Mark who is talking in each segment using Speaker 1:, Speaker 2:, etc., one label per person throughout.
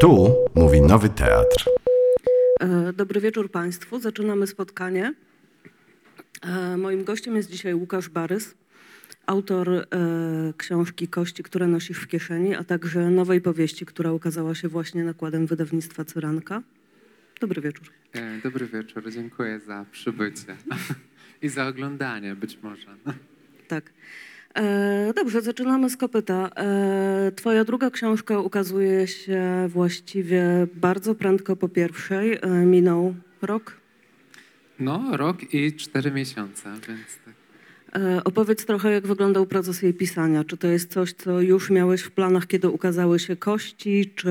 Speaker 1: Tu mówi Nowy Teatr.
Speaker 2: E, Dobry wieczór Państwu. Zaczynamy spotkanie. E, Moim gościem jest dzisiaj Łukasz Barys, autor e, książki Kości, które nosisz w kieszeni, a także nowej powieści, która ukazała się właśnie nakładem wydawnictwa Cyranka. Dobry wieczór.
Speaker 3: Dobry wieczór, dziękuję za przybycie i za oglądanie być może.
Speaker 2: Tak. E, Dobrze, zaczynamy z kopyta. E, Twoja druga książka ukazuje się właściwie bardzo prędko po pierwszej. E, Minął rok.
Speaker 3: No, rok i cztery miesiące, więc tak.
Speaker 2: Opowiedz trochę, jak wyglądał proces jej pisania. Czy to jest coś, co już miałeś w planach, kiedy ukazały się kości, czy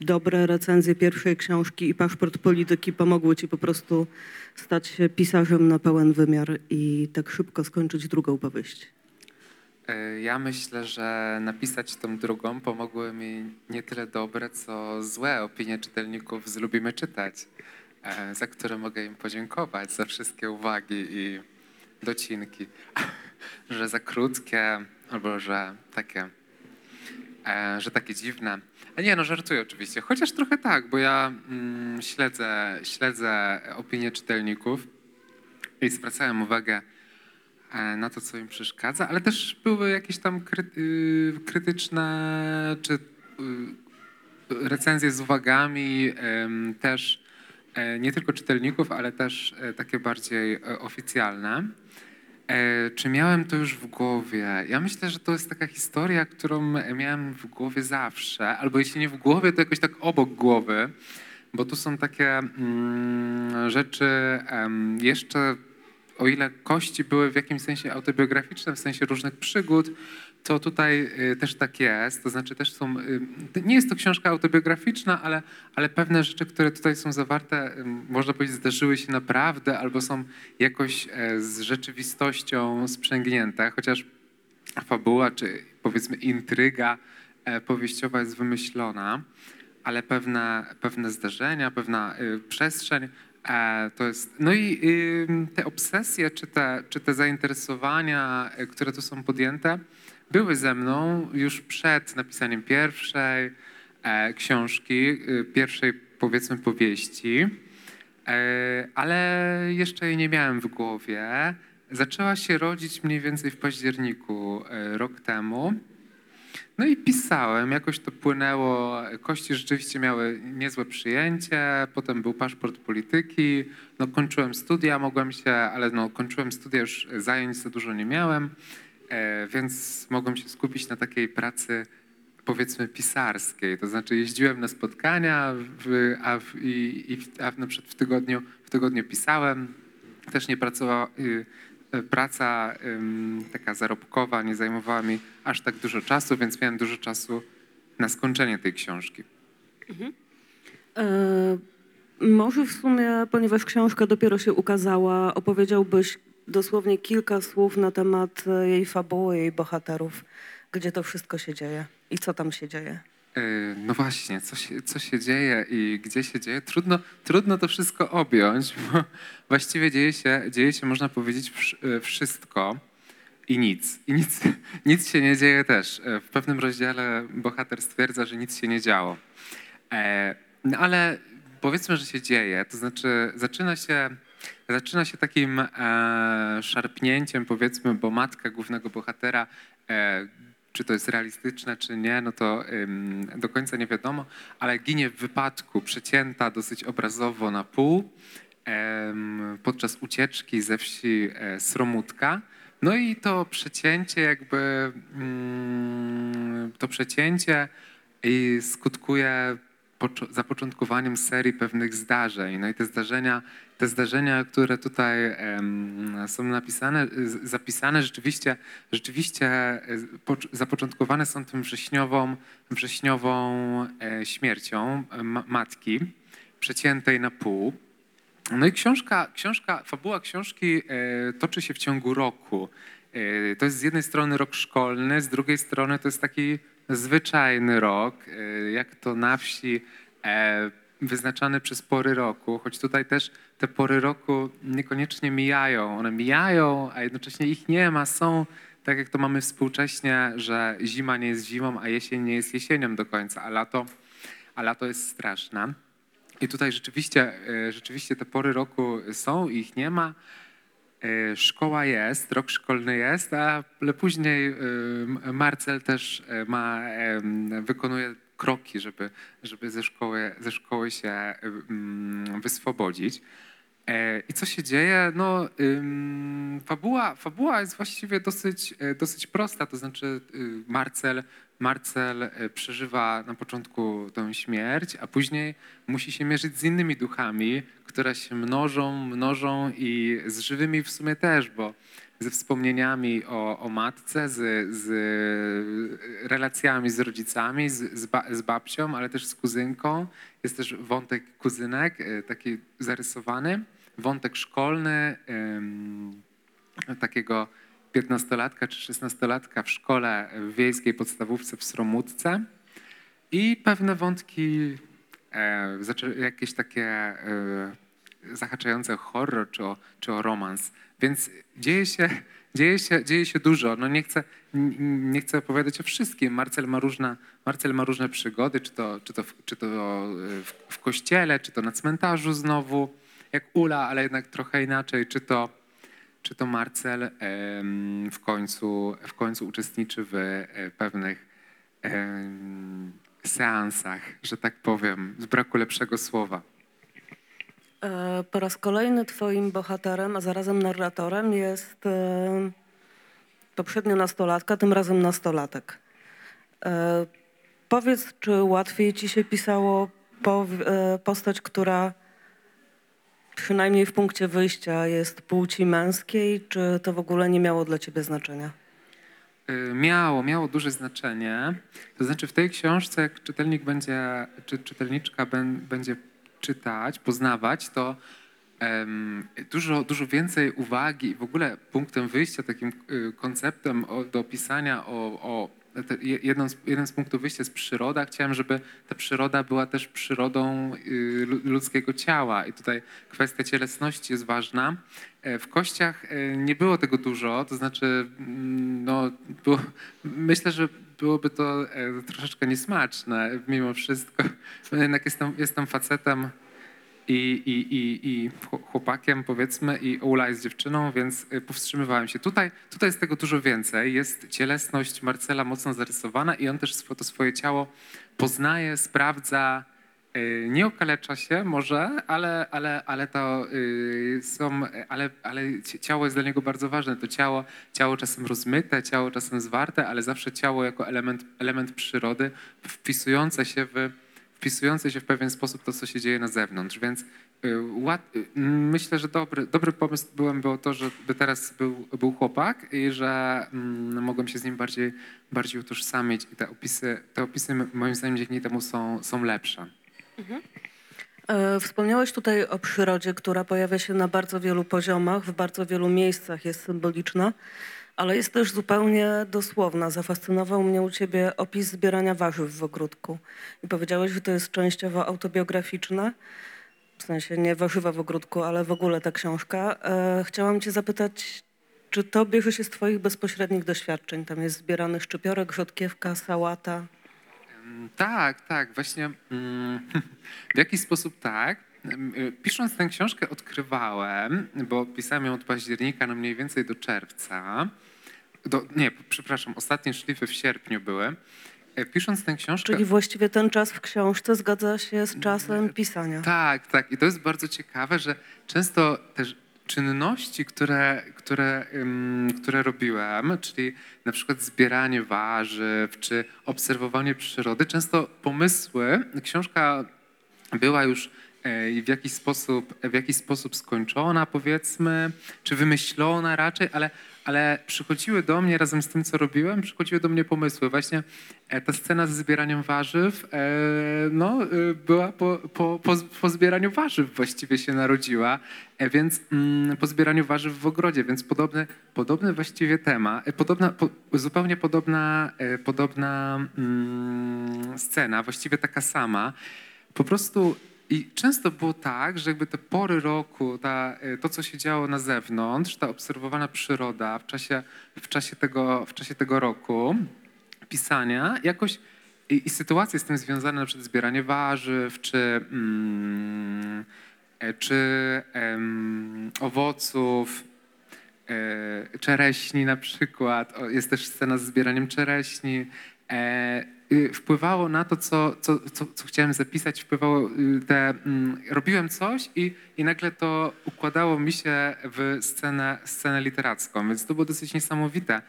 Speaker 2: dobre recenzje pierwszej książki i paszport polityki pomogły ci po prostu stać się pisarzem na pełen wymiar i tak szybko skończyć drugą powieść?
Speaker 3: E, Ja myślę, że napisać tą drugą pomogły mi nie tyle dobre, co złe opinie czytelników z Lubimy Czytać, e, za które mogę im podziękować, za wszystkie uwagi i docinki, że za krótkie albo że takie, e, że takie dziwne. A nie, no żartuję oczywiście, chociaż trochę tak, bo ja mm, śledzę, śledzę opinie czytelników i zwracałem uwagę na to, co im przeszkadza, ale też były jakieś tam y, krytyczne czy y, recenzje z uwagami też e, nie tylko czytelników, ale też e, takie bardziej e, oficjalne. E, Czy miałem to już w głowie? Ja myślę, że to jest taka historia, którą miałem w głowie zawsze, albo jeśli nie w głowie, to jakoś tak obok głowy, bo tu są takie mm, rzeczy jeszcze, o ile kości były w jakimś sensie autobiograficzne, w sensie różnych przygód, to tutaj y, też tak jest. To znaczy też są, y, nie jest to książka autobiograficzna, ale, ale pewne rzeczy, które tutaj są zawarte, y, można powiedzieć, zdarzyły się naprawdę albo są jakoś e, z rzeczywistością sprzęgnięte, chociaż fabuła czy powiedzmy intryga e, powieściowa jest wymyślona, ale pewne, pewne zdarzenia, pewna przestrzeń to jest. No i te obsesje czy te, czy te zainteresowania, y, które tu są podjęte, były ze mną już przed napisaniem pierwszej e, książki, y, pierwszej powiedzmy powieści, e, ale jeszcze jej nie miałem w głowie. Zaczęła się rodzić mniej więcej w październiku e, rok temu. No i pisałem, jakoś to płynęło. Kości rzeczywiście miały niezłe przyjęcie, potem był paszport polityki. No kończyłem studia, mogłem się, ale no kończyłem studia, już zajęć za dużo nie miałem, e, więc mogłem się skupić na takiej pracy powiedzmy pisarskiej. To znaczy jeździłem na spotkania, w, a, w, i, i, a na przykład w tygodniu, w tygodniu pisałem. Też nie pracowała, y, praca taka zarobkowa nie zajmowała mi aż tak dużo czasu, więc miałem dużo czasu na skończenie tej książki.
Speaker 2: E, może w sumie, ponieważ książka dopiero się ukazała, opowiedziałbyś dosłownie kilka słów na temat jej fabuły, jej bohaterów, gdzie to wszystko się dzieje i co tam się dzieje.
Speaker 3: Yy, No właśnie, co się, co się dzieje i gdzie się dzieje? Trudno, trudno to wszystko objąć, bo właściwie dzieje się, dzieje się można powiedzieć, yy, wszystko i nic. I nic, nic się nie dzieje też. Yy, W pewnym rozdziale bohater stwierdza, że nic się nie działo. E, No ale powiedzmy, że się dzieje, to znaczy zaczyna się, zaczyna się takim e, szarpnięciem, powiedzmy, bo matka głównego bohatera, e, czy to jest realistyczne, czy nie, no to ym, do końca nie wiadomo, ale ginie w wypadku, przecięta dosyć obrazowo na pół em, podczas ucieczki ze wsi e, Sromutka. No i to przecięcie jakby, mm, to przecięcie i skutkuje zapoczątkowaniem serii pewnych zdarzeń. No i te zdarzenia, te zdarzenia, które tutaj są napisane, zapisane, rzeczywiście, rzeczywiście e, pocz- zapoczątkowane są tym wrześniową, wrześniową e, śmiercią e, ma- matki, przeciętej na pół. No i książka, książka, fabuła książki toczy się w ciągu roku. To jest z jednej strony rok szkolny, z drugiej strony to jest taki zwyczajny rok, jak to na wsi, e, wyznaczany przez pory roku, choć tutaj też te pory roku niekoniecznie mijają. One mijają, a jednocześnie ich nie ma, są tak jak to mamy współcześnie, że zima nie jest zimą, a jesień nie jest jesienią do końca, a lato a lato jest straszne. I tutaj rzeczywiście, e, rzeczywiście te pory roku są, ich nie ma. E, Szkoła jest, rok szkolny jest, ale później e, Marcel też ma, wykonuje kroki, żeby, żeby ze, szkoły, ze szkoły się em, wyswobodzić. E, I co się dzieje? No, fabuła, fabuła jest właściwie dosyć, e, dosyć prosta, to znaczy y, Marcel, Marcel e, przeżywa na początku tę śmierć, a później musi się mierzyć z innymi duchami, które się mnożą, mnożą i z żywymi w sumie też, bo ze wspomnieniami o, o matce, z, z relacjami z rodzicami, z, z, ba, z babcią, ale też z kuzynką. Jest też wątek kuzynek, e, taki zarysowany, wątek szkolny, takiego 15-latka czy 16-latka w szkole w wiejskiej podstawówce w Sromutce i pewne wątki, e, jakieś takie e, zahaczające o horror czy o, czy o romans. Więc dzieje się, dzieje się, dzieje się dużo. No nie, chcę, nie chcę opowiadać o wszystkim. Marcel ma różne, Marcel ma różne przygody, czy to, czy to, w, czy to w, w kościele, czy to na cmentarzu znowu, jak Ula, ale jednak trochę inaczej, czy to, czy to Marcel w, końcu, w końcu uczestniczy w e, pewnych seansach, że tak powiem, z braku lepszego słowa.
Speaker 2: E, Po raz kolejny twoim bohaterem, a zarazem narratorem jest e, poprzednio nastolatka, tym razem nastolatek. E, Powiedz, czy łatwiej ci się pisało po, postać, która przynajmniej w punkcie wyjścia jest płci męskiej, czy to w ogóle nie miało dla ciebie znaczenia?
Speaker 3: Miało, miało duże znaczenie. To znaczy w tej książce, jak czytelnik będzie, czy czytelniczka będzie czytać, poznawać, to dużo, dużo więcej uwagi w ogóle punktem wyjścia, takim y, konceptem do opisania o, o jedną z, jeden z punktów wyjścia jest przyroda. Chciałem, żeby ta przyroda była też przyrodą y, lu- ludzkiego ciała i tutaj kwestia cielesności jest ważna. E, W kościach e, nie było tego dużo, to znaczy, mm, no, było, myślę, że byłoby to e, troszeczkę niesmaczne mimo wszystko. Jednak jestem, jestem facetem i, i, i, i chło- chłopakiem, powiedzmy, i Ula jest dziewczyną, więc e, powstrzymywałem się. Tutaj, tutaj jest tego dużo więcej. Jest cielesność Marcela mocno zarysowana i on też to swoje ciało poznaje, sprawdza, Nie okalecza się może, ale, ale, ale to y, są, ale, ale ci- ciało jest dla niego bardzo ważne. To ciało, ciało czasem rozmyte, ciało czasem zwarte, ale zawsze ciało jako element, element przyrody wpisujące się w, wpisujące się w pewien sposób to, co się dzieje na zewnątrz. Więc y, y, myślę, że dobry, dobry pomysł byłem było to, żeby teraz był, był chłopak i że mm, mogłem się z nim bardziej, bardziej utożsamić i te opisy, te opisy moim zdaniem dzięki temu są, są lepsze.
Speaker 2: E, Wspomniałeś tutaj o przyrodzie, która pojawia się na bardzo wielu poziomach, w bardzo wielu miejscach jest symboliczna, ale jest też zupełnie dosłowna. Zafascynował mnie u ciebie opis zbierania warzyw w ogródku. I powiedziałeś, że to jest częściowo autobiograficzne, w sensie nie warzywa w ogródku, ale w ogóle ta książka. E, Chciałam cię zapytać, czy to bierze się z twoich bezpośrednich doświadczeń? Tam jest zbierany szczypiorek, rzodkiewka, sałata.
Speaker 3: Mm, Tak, tak, właśnie mm, w jakiś sposób tak. Mm, y, Pisząc tę książkę odkrywałem, bo pisałem ją od października no mniej więcej do czerwca. Do, nie, przepraszam, ostatnie szlify w sierpniu były. E, Pisząc tę książkę...
Speaker 2: Czyli właściwie ten czas w książce zgadza się z czasem pisania.
Speaker 3: Tak, tak. I to jest bardzo ciekawe, że często też czynności, które, które, które robiłem, czyli na przykład zbieranie warzyw czy obserwowanie przyrody, często pomysły, książka była już e, w jakiś sposób, w jakiś sposób skończona, powiedzmy, czy wymyślona raczej, ale, ale przychodziły do mnie razem z tym, co robiłem, przychodziły do mnie pomysły. Właśnie e, ta scena z zbieraniem warzyw, e, no, e, była po, po, po, po zbieraniu warzyw właściwie się narodziła, więc mm, po zbieraniu warzyw w ogrodzie, więc podobny, podobny właściwie temat, podobna, po, zupełnie podobna, podobna mm, scena, właściwie taka sama. Po prostu i często było tak, że jakby te pory roku, ta, e, to co się działo na zewnątrz, ta obserwowana przyroda w czasie, w czasie, tego, w czasie tego roku, pisania, jakoś i, i sytuacje z tym związane, na przykład zbieranie warzyw, czy, mm, e, czy em, owoców, e, czereśni na przykład. O, jest też scena z zbieraniem czereśni. E, wpływało na to, co, co, co, co chciałem zapisać, wpływało y, te, mm, robiłem coś i, i nagle to układało mi się w scenę, scenę literacką, więc to było dosyć niesamowite.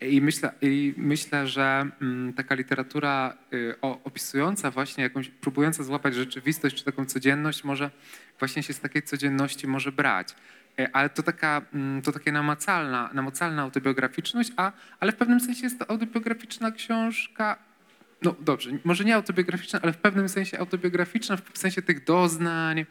Speaker 3: I myślę, i myślę że mm, taka literatura y, opisująca właśnie jakąś, próbująca złapać rzeczywistość czy taką codzienność może właśnie się z takiej codzienności może brać. E, Ale to taka, mm, to takie namacalna, namacalna autobiograficzność, a, ale w pewnym sensie jest to autobiograficzna książka, no dobrze, może nie autobiograficzna, ale w pewnym sensie autobiograficzna, w sensie tych doznań,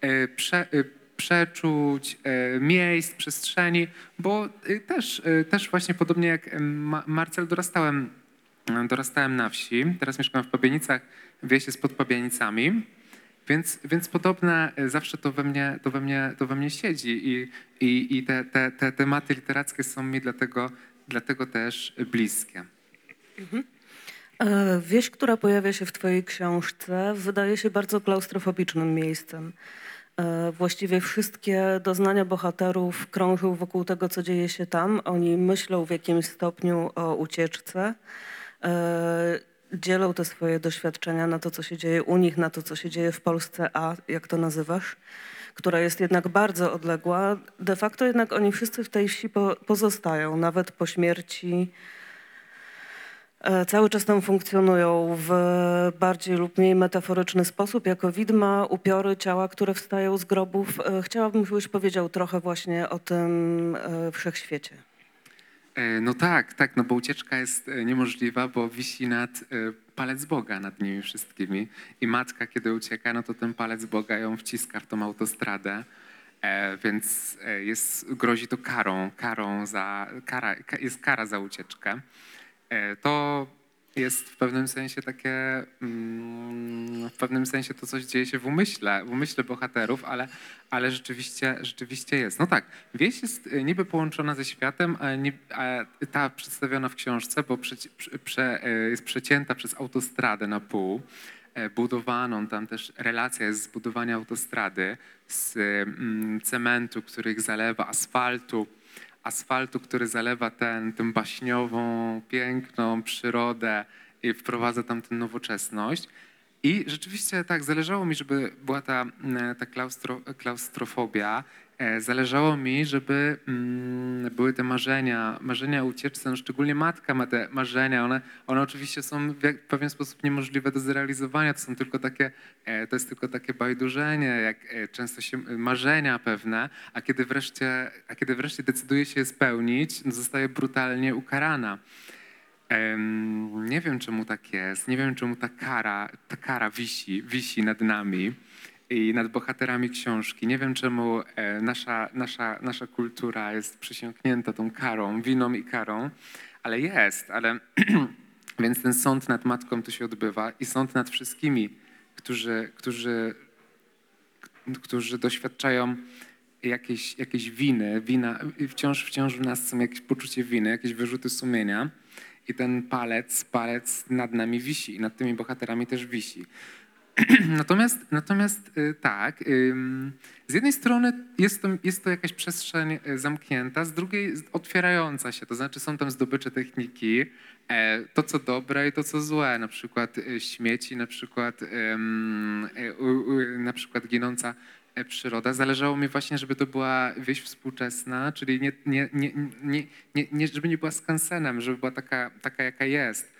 Speaker 3: e, prze, e, przeczuć, e, miejsc, przestrzeni, bo też, też właśnie podobnie jak Ma- Marcel dorastałem, dorastałem na wsi, teraz mieszkam w Pabianicach, wieś jest pod Pabianicami, więc, więc podobne zawsze to we mnie, to we mnie, to we mnie siedzi i, i, i te, te, te tematy literackie są mi dlatego, dlatego też bliskie.
Speaker 2: E, Wieś, która pojawia się w Twojej książce, wydaje się bardzo klaustrofobicznym miejscem. E, Właściwie wszystkie doznania bohaterów krążą wokół tego, co dzieje się tam. Oni myślą w jakimś stopniu o ucieczce. E, Dzielą te swoje doświadczenia na to, co się dzieje u nich, na to, co się dzieje w Polsce A, jak to nazywasz, która jest jednak bardzo odległa. De facto jednak oni wszyscy w tej wsi po, pozostają, nawet po śmierci E, cały czas tam funkcjonują w bardziej lub mniej metaforyczny sposób, jako widma, upiory ciała, które wstają z grobów. E, Chciałabym, żebyś powiedział trochę właśnie o tym e, wszechświecie.
Speaker 3: E, No tak, tak, no bo ucieczka jest e, niemożliwa, bo wisi nad e, palec Boga nad nimi wszystkimi. I matka, kiedy ucieka, no to ten palec Boga ją wciska w tą autostradę. E, więc e, jest, grozi to karą, karą za, kara, ka- jest kara za ucieczkę. E, to jest w pewnym sensie takie, mm, w pewnym sensie to coś dzieje się w umyśle, w umyśle bohaterów, ale, ale rzeczywiście, rzeczywiście jest. No tak, wieś jest e, niby połączona ze światem, a, ta przedstawiona w książce, bo prze, prze, e, jest przecięta przez autostradę na pół, budowaną, tam też relacja jest z budowania autostrady, z mm, cementu, który ich zalewa, asfaltu, asfaltu, który zalewa ten, tę baśniową, piękną przyrodę i wprowadza tam tę nowoczesność. I rzeczywiście tak, zależało mi, żeby była ta, mm, ta klaustro, klaustrofobia. E, Zależało mi, żeby mm, były te marzenia, marzenia ucieczce, no szczególnie matka ma te marzenia. One, one oczywiście są w pewien sposób niemożliwe do zrealizowania. To są tylko takie, e, to jest tylko takie bajdurzenie, jak e, często się marzenia pewne, a kiedy wreszcie, a kiedy wreszcie decyduje się je spełnić, no zostaje brutalnie ukarana. Nie wiem, czemu tak jest. Nie wiem, czemu ta kara, ta kara wisi, wisi nad nami i nad bohaterami książki. Nie wiem, czemu e, nasza, nasza, nasza kultura jest przysiągnięta tą karą, winą i karą, ale jest. Ale więc ten sąd nad matką tu się odbywa i sąd nad wszystkimi, którzy, którzy, którzy doświadczają jakiejś, jakiejś winy, wina, wciąż, wciąż w nas są jakieś poczucie winy, jakieś wyrzuty sumienia i ten palec, palec nad nami wisi i nad tymi bohaterami też wisi. Natomiast, natomiast y, tak, z jednej strony jest to, jest to jakaś przestrzeń y, zamknięta, z drugiej otwierająca się, to znaczy są tam zdobycze techniki, e, to co dobre i to co złe, na przykład y, śmieci, na przykład, na przykład ginąca e, przyroda. Zależało mi właśnie, żeby to była wieś współczesna, czyli nie, nie, nie, nie, nie, żeby nie była skansenem, żeby była taka, taka jaka jest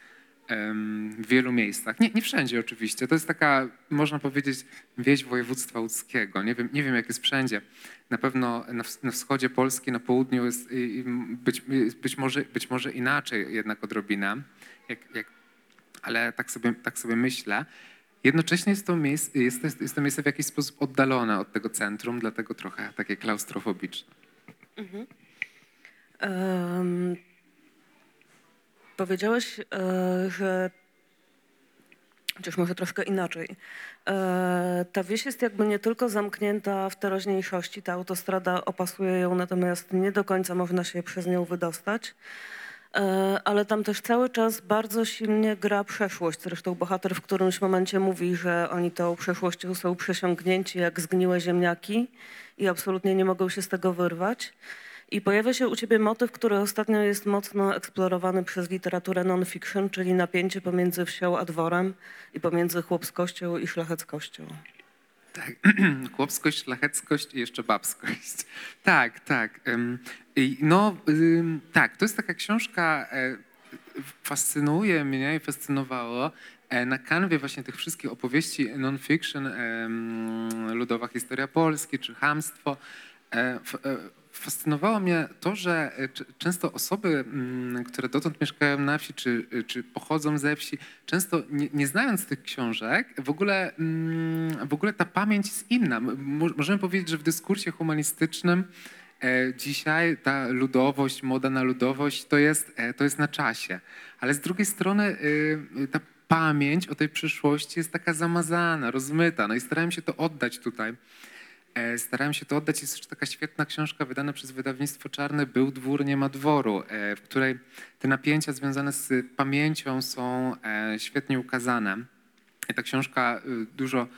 Speaker 3: w wielu miejscach. Nie, nie wszędzie oczywiście. To jest taka, można powiedzieć, wieś województwa łódzkiego. Nie wiem, nie wiem jak jest wszędzie. Na pewno na, ws- na wschodzie Polski, na południu jest być, być, może, być może inaczej jednak odrobinę, jak, jak, ale tak sobie, tak sobie myślę. Jednocześnie jest to, miejsce, jest, to- jest to miejsce w jakiś sposób oddalone od tego centrum, dlatego trochę takie klaustrofobiczne.
Speaker 2: Em, powiedziałeś, e, że chociaż może troszkę inaczej. E, ta wieś jest jakby nie tylko zamknięta w teraźniejszości, ta autostrada opasuje ją, natomiast nie do końca można się przez nią wydostać. E, ale tam też cały czas bardzo silnie gra przeszłość. Zresztą bohater w którymś momencie mówi, że oni tą przeszłością są przesiągnięci jak zgniłe ziemniaki i absolutnie nie mogą się z tego wyrwać. I pojawia się u ciebie motyw, który ostatnio jest mocno eksplorowany przez literaturę non-fiction, czyli napięcie pomiędzy wsią a dworem i pomiędzy chłopskością i szlacheckością.
Speaker 3: Tak, chłopskość, szlacheckość i jeszcze babskość. Tak, tak. No, tak, to jest taka książka, e, fascynuje mnie i fascynowało e, na kanwie właśnie tych wszystkich opowieści non-fiction, ludowa historia Polski czy Hamstwo. E, e, Fascynowało mnie to, że e, często osoby, mm, które dotąd mieszkają na wsi czy, czy pochodzą ze wsi, często nie, nie znając tych książek, w ogóle, mm, w ogóle ta pamięć jest inna. Możemy powiedzieć, że w dyskursie humanistycznym e, dzisiaj ta ludowość, moda na ludowość to jest, e, to jest na czasie. Ale z drugiej strony y, ta pamięć o tej przyszłości jest taka zamazana, rozmyta. No i starałem się to oddać tutaj. E, Starałem się to oddać. Jest jeszcze taka świetna książka wydana przez wydawnictwo Czarne, Był dwór, nie ma dworu, e, w której te napięcia związane z pamięcią są e, świetnie ukazane. Ta książka dużo,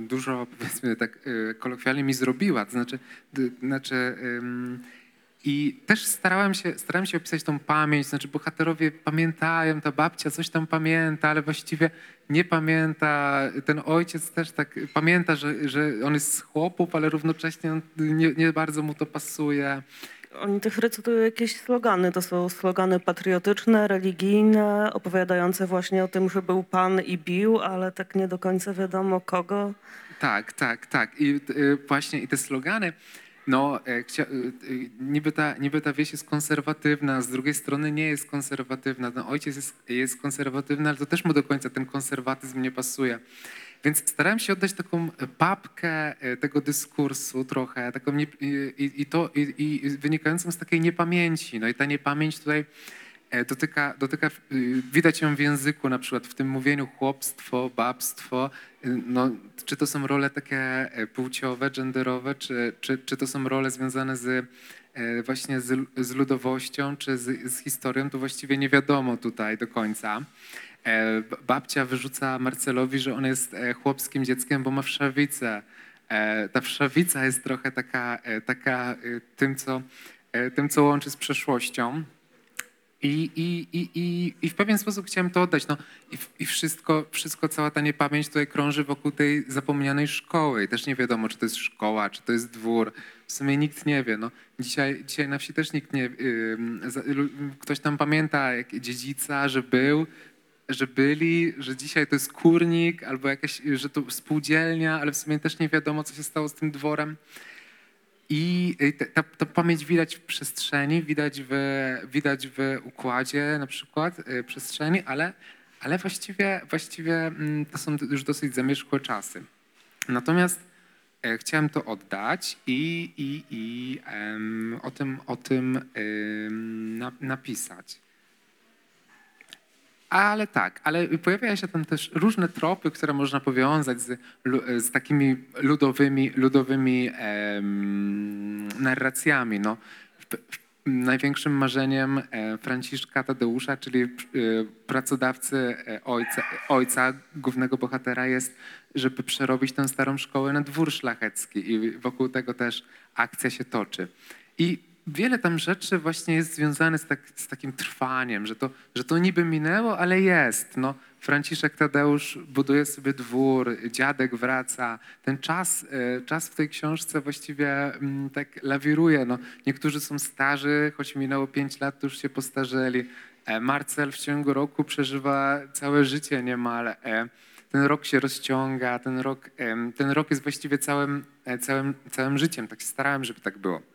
Speaker 3: dużo powiedzmy tak kolokwialnie mi zrobiła. To znaczy, znaczy i też starałem się, starałem się opisać tą pamięć, znaczy bohaterowie pamiętają, ta babcia coś tam pamięta, ale właściwie nie pamięta. Ten ojciec też tak pamięta, że, że on jest z chłopów, ale równocześnie nie, nie bardzo mu to pasuje.
Speaker 2: Oni też recytują jakieś slogany. To są slogany patriotyczne, religijne, opowiadające właśnie o tym, że był pan i bił, ale tak nie do końca wiadomo kogo.
Speaker 3: Tak, tak, tak. I y, właśnie i te slogany, no e, y, y, niby, ta, niby ta wieś jest konserwatywna, z drugiej strony nie jest konserwatywna. No, ojciec jest, jest konserwatywny, ale to też mu do końca ten konserwatyzm nie pasuje. Więc starałem się oddać taką papkę e, tego dyskursu trochę, taką nie, i, i, to, i, i wynikającą z takiej niepamięci. No i ta niepamięć tutaj e, dotyka, dotyka, y, widać ją w języku, na przykład w tym mówieniu chłopstwo, babstwo. Y, No, czy to są role takie e, płciowe, genderowe, czy, czy, czy to są role związane z e, właśnie z, z ludowością, czy z, z historią, to właściwie nie wiadomo tutaj do końca. E, Babcia wyrzuca Marcelowi, że on jest e, chłopskim dzieckiem, bo ma wszawicę. E, Ta wszawica jest trochę taka, e, taka e, tym, co, e, tym, co łączy z przeszłością. I, i, i, i, I w pewien sposób chciałem to oddać. No, I, I wszystko, wszystko, cała ta niepamięć tutaj krąży wokół tej zapomnianej szkoły. I też nie wiadomo, czy to jest szkoła, czy to jest dwór. W sumie nikt nie wie. No, dzisiaj, dzisiaj na wsi też nikt nie lu- Ktoś tam pamięta jak dziedzica, że był, że byli, że dzisiaj to jest kurnik, albo jakaś, że to spółdzielnia, ale w sumie też nie wiadomo, co się stało z tym dworem. I y, ta, ta, pamięć widać w przestrzeni, widać w, widać w układzie na przykład y, przestrzeni, ale, ale właściwie, właściwie mm, to są już dosyć zamierzchłe czasy. Natomiast e, chciałem to oddać i, i, i o tym, o tym napisać. Ale tak, ale pojawiają się tam też różne tropy, które można powiązać z, z takimi ludowymi, ludowymi em, narracjami. No, największym marzeniem e, Franciszka Tadeusza, czyli e, pracodawcy e, ojca, ojca, głównego bohatera jest, żeby przerobić tę starą szkołę na dwór szlachecki i wokół tego też akcja się toczy. I wiele tam rzeczy właśnie jest związane z, tak, z takim trwaniem, że to, że to niby minęło, ale jest. No, Franciszek Tadeusz buduje sobie dwór, dziadek wraca. Ten czas, e, czas w tej książce właściwie mm, tak lawiruje. No, niektórzy są starzy, choć minęło pięć lat, to już się postarzeli. E, Marcel w ciągu roku przeżywa całe życie niemal. E, Ten rok się rozciąga, ten rok, ten rok jest właściwie całym, całym, całym życiem. Tak się starałem, żeby tak było.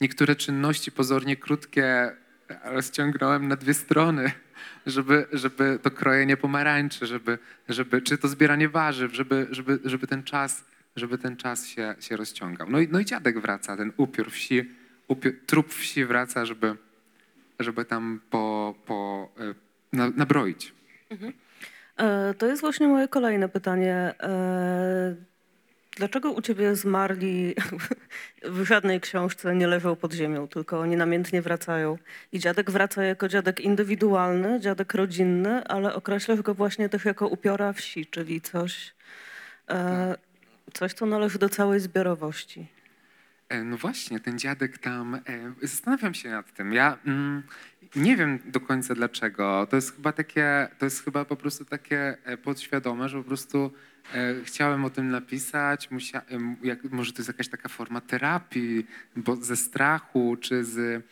Speaker 3: Niektóre czynności pozornie krótkie rozciągnąłem na dwie strony, żeby, żeby to krojenie pomarańczy, żeby, żeby, czy to zbieranie warzyw, żeby, żeby, żeby ten czas, żeby ten czas się, się rozciągał. No i, no i dziadek wraca, ten upiór wsi, upiór, trup wsi wraca, żeby, żeby tam po, po, e, na, nabroić.
Speaker 2: E, To jest właśnie moje kolejne pytanie. Dlaczego u ciebie zmarli w żadnej książce nie leżą pod ziemią, tylko oni namiętnie wracają? I dziadek wraca jako dziadek indywidualny, dziadek rodzinny, ale określasz go właśnie też jako upiora wsi, czyli coś, e, coś co należy do całej zbiorowości.
Speaker 3: E, No właśnie, ten dziadek tam, e, zastanawiam się nad tym. Ja mm, nie wiem do końca dlaczego. To jest chyba takie, to jest chyba po prostu takie e, podświadome, że po prostu e, chciałem o tym napisać. Musia, jak, może to jest jakaś taka forma terapii, bo ze strachu, czy z,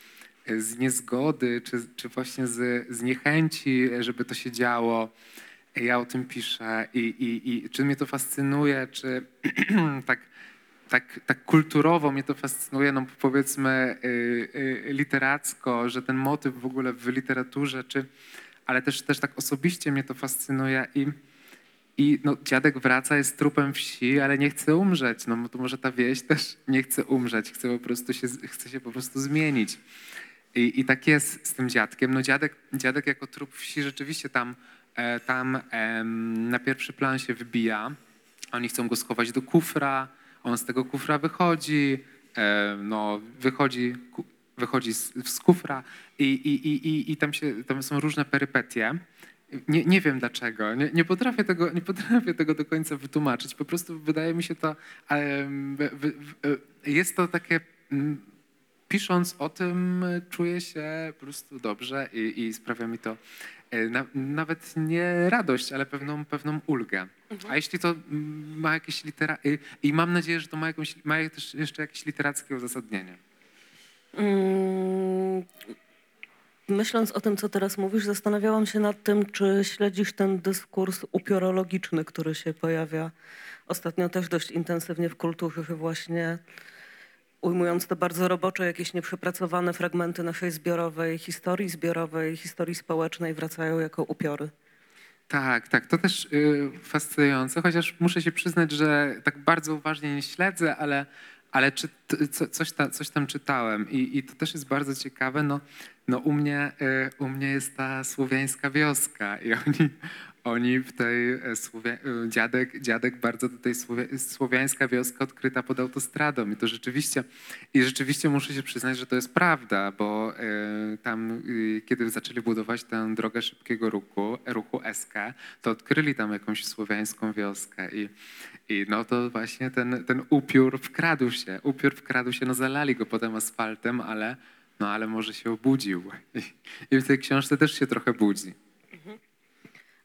Speaker 3: z niezgody, czy, czy właśnie z, z niechęci, żeby to się działo. Ja o tym piszę i, i, i czy mnie to fascynuje, czy tak tak, tak kulturowo mnie to fascynuje, no powiedzmy y, y, literacko, że ten motyw w ogóle w literaturze, czy, ale też, też tak osobiście mnie to fascynuje i, i no, dziadek wraca, jest trupem wsi, ale nie chce umrzeć. No to może ta wieś też nie chce umrzeć, chce po prostu się, chce się po prostu zmienić. I, I tak jest z tym dziadkiem. No dziadek, dziadek jako trup wsi rzeczywiście tam, e, tam na pierwszy plan się wybija. Oni chcą go schować do kufra, on z tego kufra wychodzi, e, no wychodzi, wychodzi z, kufra i, i, i, i, tam, się, tam są różne perypetie. Nie, nie wiem dlaczego, nie, nie, potrafię tego, nie potrafię tego do końca wytłumaczyć. Po prostu wydaje mi się to, wy- wy- jest to takie, pisząc o tym e, czuję się po prostu dobrze i, i sprawia mi to e, na, nawet nie radość, ale pewną, pewną ulgę. A jeśli to ma jakieś litera... i- I mam nadzieję, że to ma, jakąś, ma też jeszcze jakieś literackie uzasadnienie.
Speaker 2: Mm, Myśląc o tym, co teraz mówisz, zastanawiałam się nad tym, czy śledzisz ten dyskurs upiorologiczny, który się pojawia ostatnio też dość intensywnie w kulturze, właśnie ujmując to bardzo roboczo, jakieś nieprzepracowane fragmenty naszej zbiorowej historii, zbiorowej historii społecznej wracają jako upiory.
Speaker 3: Tak, tak, to też y, fascynujące, chociaż muszę się przyznać, że tak bardzo uważnie nie śledzę, ale, ale czy, co, coś, tam, coś tam czytałem I, i to też jest bardzo ciekawe. No, no u, mnie, y, u mnie jest ta słowiańska wioska i oni, oni w tej e, Słowia, y, dziadek, dziadek bardzo tej słowia, słowiańska wioska odkryta pod autostradą i to rzeczywiście i rzeczywiście muszę się przyznać, że to jest prawda, bo y, tam y, kiedy zaczęli budować tę drogę szybkiego ruchu, ruchu SK, to odkryli tam jakąś słowiańską wioskę i, i no to właśnie ten, ten upiór wkradł się, upiór wkradł się, no zalali go potem asfaltem, ale no ale może się obudził i w tej książce też się trochę budzi.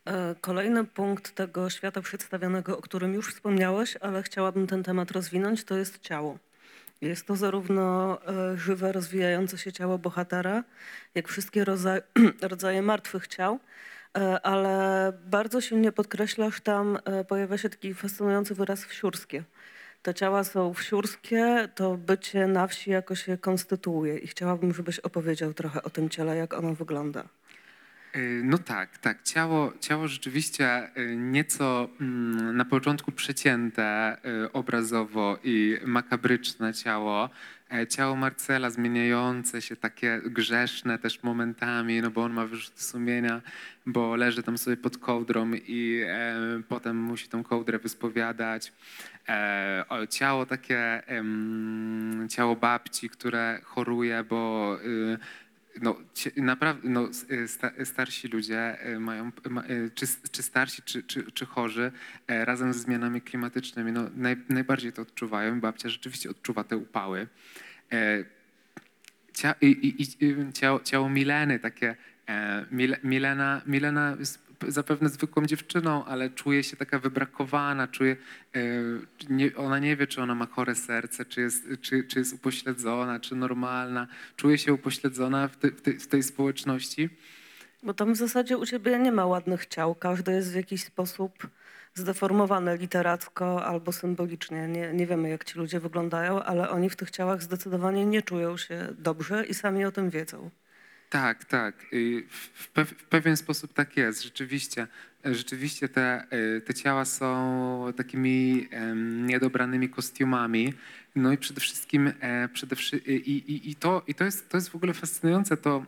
Speaker 2: E, Kolejny punkt tego świata przedstawionego, o którym już wspomniałeś, ale chciałabym ten temat rozwinąć, to jest ciało. Jest to zarówno e, żywe, rozwijające się ciało bohatera, jak wszystkie rodzaje, martwych ciał, e, ale bardzo silnie podkreślasz tam, pojawia się taki fascynujący wyraz wsiórskie. Te ciała są wsiórskie, to bycie na wsi jako się konstytuuje i chciałabym, żebyś opowiedział trochę o tym ciele, jak ono wygląda.
Speaker 3: Y, No tak, tak. Ciało, ciało rzeczywiście y, nieco mm, na początku przecięte y, obrazowo i makabryczne ciało. E, Ciało Marcela zmieniające się, takie grzeszne też momentami, no bo on ma wyrzuty sumienia, bo leży tam sobie pod kołdrą i e, potem musi tą kołdrę wyspowiadać. E, o, ciało takie, ciało babci, które choruje, bo no, naprawdę, no, y, sta, starsi ludzie y, mają, ma, y, czy, czy starsi, czy, czy, czy chorzy, razem ze zmianami klimatycznymi, no, naj, najbardziej to odczuwają. Babcia rzeczywiście odczuwa te upały. Cia, i, i, i, ciało, ciało Mileny, takie, Mil, Milena, Milena jest zapewne zwykłą dziewczyną, ale czuje się taka wybrakowana, czuje, e, ona nie wie, czy ona ma chore serce, czy jest, czy, czy jest upośledzona, czy normalna, czuje się upośledzona w, w, w tej społeczności.
Speaker 2: Bo tam w zasadzie u ciebie nie ma ładnych ciał. Każdy jest w jakiś sposób zdeformowany literacko albo symbolicznie. Nie, nie wiemy, jak ci ludzie wyglądają, ale oni w tych ciałach zdecydowanie nie czują się dobrze i sami o tym wiedzą.
Speaker 3: Tak, tak. Y, W, w, pew- w pewien sposób tak jest. Rzeczywiście, rzeczywiście te, e, te ciała są takimi niedobranymi kostiumami. No i przede wszystkim, e, przede wszy- i, i, i, to, i to, jest, to jest w ogóle fascynujące. To,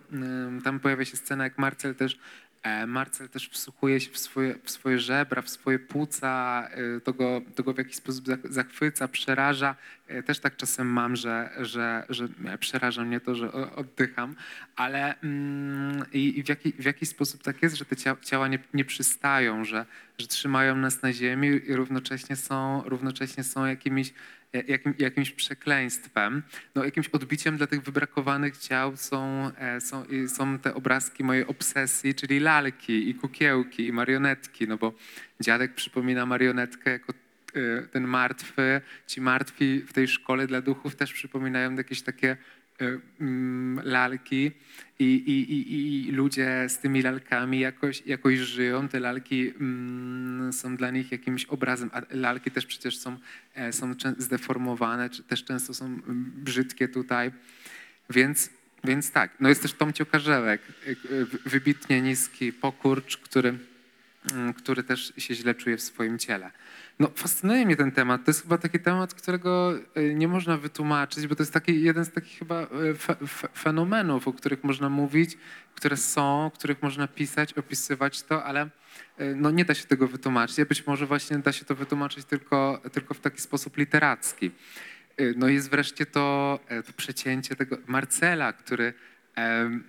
Speaker 3: tam pojawia się scena, jak Marcel też Marcel też wsłuchuje się w swoje, w swoje żebra, w swoje płuca, e, to go, to go w jakiś sposób zach- zachwyca, przeraża. E, Też tak czasem mam, że, że, że przeraża mnie to, że oddycham, ale mm, i, w, jaki, w jaki sposób tak jest, że te cia, ciała nie, nie przystają, że, że trzymają nas na ziemi i równocześnie są, równocześnie są jakimiś, e, jakim, jakimś przekleństwem, no, jakimś odbiciem dla tych wybrakowanych ciał są, e, są, są te obrazki mojej obsesji, czyli lalki i kukiełki i marionetki, no bo dziadek przypomina marionetkę jako e, ten martwy, ci martwi w tej szkole dla duchów też przypominają jakieś takie e, lalki i, i, i, i ludzie z tymi lalkami jakoś, jakoś żyją. Te lalki mm, są dla nich jakimś obrazem, a lalki też przecież są, e, są zdeformowane, czy też często są mm, brzydkie tutaj. Więc, więc tak, no jest też Tomcio Karzełek, y, y, wybitnie niski pokurcz, który, mm, który też się źle czuje w swoim ciele. No, fascynuje mnie ten temat. To jest chyba taki temat, którego y, nie można wytłumaczyć, bo to jest taki, jeden z takich chyba y, fe, fe, fenomenów, o których można mówić, które są, o których można pisać, opisywać to, ale y, no, nie da się tego wytłumaczyć. Być może właśnie da się to wytłumaczyć tylko, tylko w taki sposób literacki. No jest wreszcie to, e, to przecięcie tego Marcela, który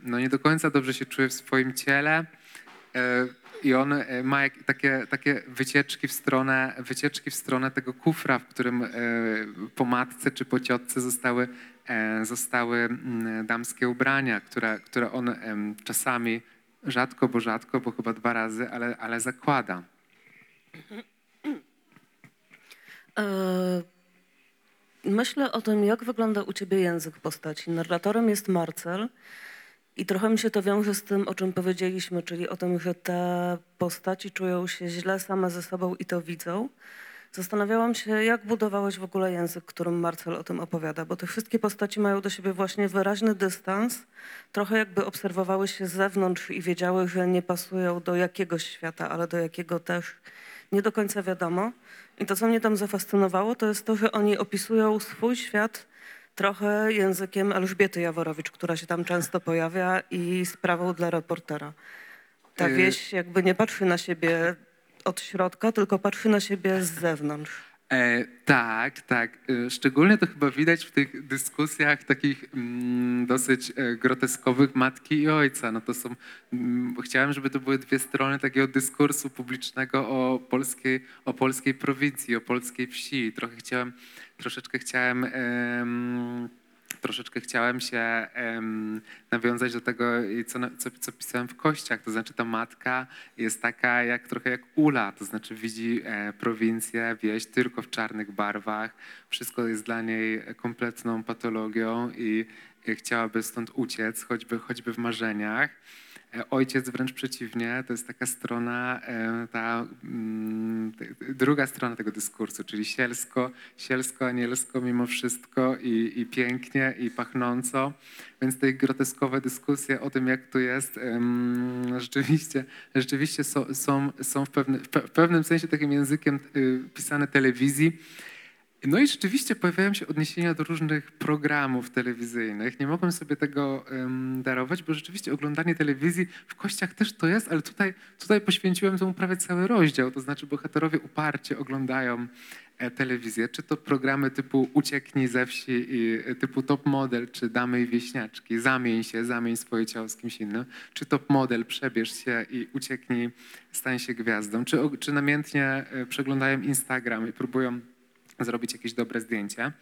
Speaker 3: no nie do końca dobrze się czuje w swoim ciele e, i on e, ma takie, takie wycieczki, w stronę, wycieczki w stronę tego kufra, w którym e, po matce czy po ciotce zostały, e, zostały damskie ubrania, które, które on czasami, rzadko, bo rzadko, bo chyba dwa razy, ale, ale zakłada.
Speaker 2: Myślę o tym, jak wygląda u ciebie język postaci. Narratorem jest Marcel i trochę mi się to wiąże z tym, o czym powiedzieliśmy, czyli o tym, że te postaci czują się źle same ze sobą i to widzą. Zastanawiałam się, jak budowałeś w ogóle język, którym Marcel o tym opowiada, bo te wszystkie postaci mają do siebie właśnie wyraźny dystans, trochę jakby obserwowały się z zewnątrz i wiedziały, że nie pasują do jakiegoś świata, ale do jakiego też nie do końca wiadomo. I to, co mnie tam zafascynowało, to jest to, że oni opisują swój świat trochę językiem Elżbiety Jaworowicz, która się tam często pojawia i sprawą dla reportera. Ta
Speaker 3: Y-
Speaker 2: wieś jakby nie patrzy na siebie od środka, tylko patrzy na siebie z zewnątrz.
Speaker 3: E, tak, tak. E, szczególnie to chyba widać w tych dyskusjach takich mm, dosyć e, groteskowych matki i ojca. No to są, mm, chciałem, żeby to były dwie strony takiego dyskursu publicznego o polskiej, o polskiej prowincji, o polskiej wsi. Trochę chciałem, troszeczkę chciałem em, troszeczkę chciałem się nawiązać do tego, co, co, co pisałem w kościach. To znaczy ta matka jest taka jak trochę jak Ula, to znaczy widzi e, prowincję, wieś tylko w czarnych barwach. Wszystko jest dla niej kompletną patologią i, i chciałaby stąd uciec, choćby, choćby w marzeniach. E, Ojciec wręcz przeciwnie, to jest taka strona, e, ta mm, druga strona tego dyskursu, czyli sielsko, sielsko, anielsko mimo wszystko i, i pięknie, i pachnąco. Więc te groteskowe dyskusje o tym, jak to jest, rzeczywiście, rzeczywiście są, są, są w, pewny, w pe- w pewnym sensie takim językiem y, pisane telewizji. No i rzeczywiście pojawiają się odniesienia do różnych programów telewizyjnych. Nie mogłem sobie tego em, darować, bo rzeczywiście oglądanie telewizji w kościach też to jest, ale tutaj, tutaj poświęciłem temu prawie cały rozdział. To znaczy bohaterowie uparcie oglądają e, telewizję, czy to programy typu Ucieknij ze wsi i e, typu Top Model, czy Damy i Wieśniaczki, zamień się, zamień swoje ciało z kimś innym, czy Top Model, przebierz się i ucieknij, stań się gwiazdą, czy, o- czy namiętnie e, przeglądają Instagram i próbują zrobić jakieś dobre zdjęcie.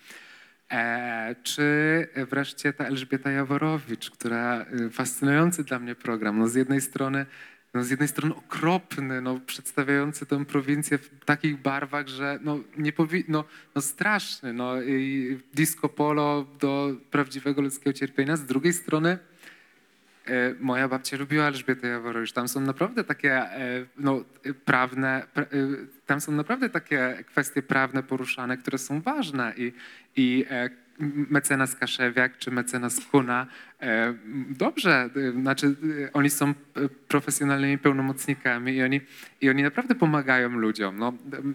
Speaker 3: E, czy wreszcie ta Elżbieta Jaworowicz, która y, fascynujący dla mnie program. No z jednej strony, no z jednej strony okropny, no przedstawiający tę prowincję w takich barwach, że no nie powi- no, no straszny, no i disco polo do prawdziwego ludzkiego cierpienia. Z drugiej strony E, Moja babcia lubiła Elżbietę Jaworowicz. Tam są naprawdę takie e, no, e, prawne, pra- tam są naprawdę takie kwestie prawne poruszane, które są ważne i, i e, mecenas Kaszewiak czy mecenas Kuna e, dobrze, e, znaczy oni są profesjonalnymi pełnomocnikami i oni, i oni naprawdę pomagają ludziom. No,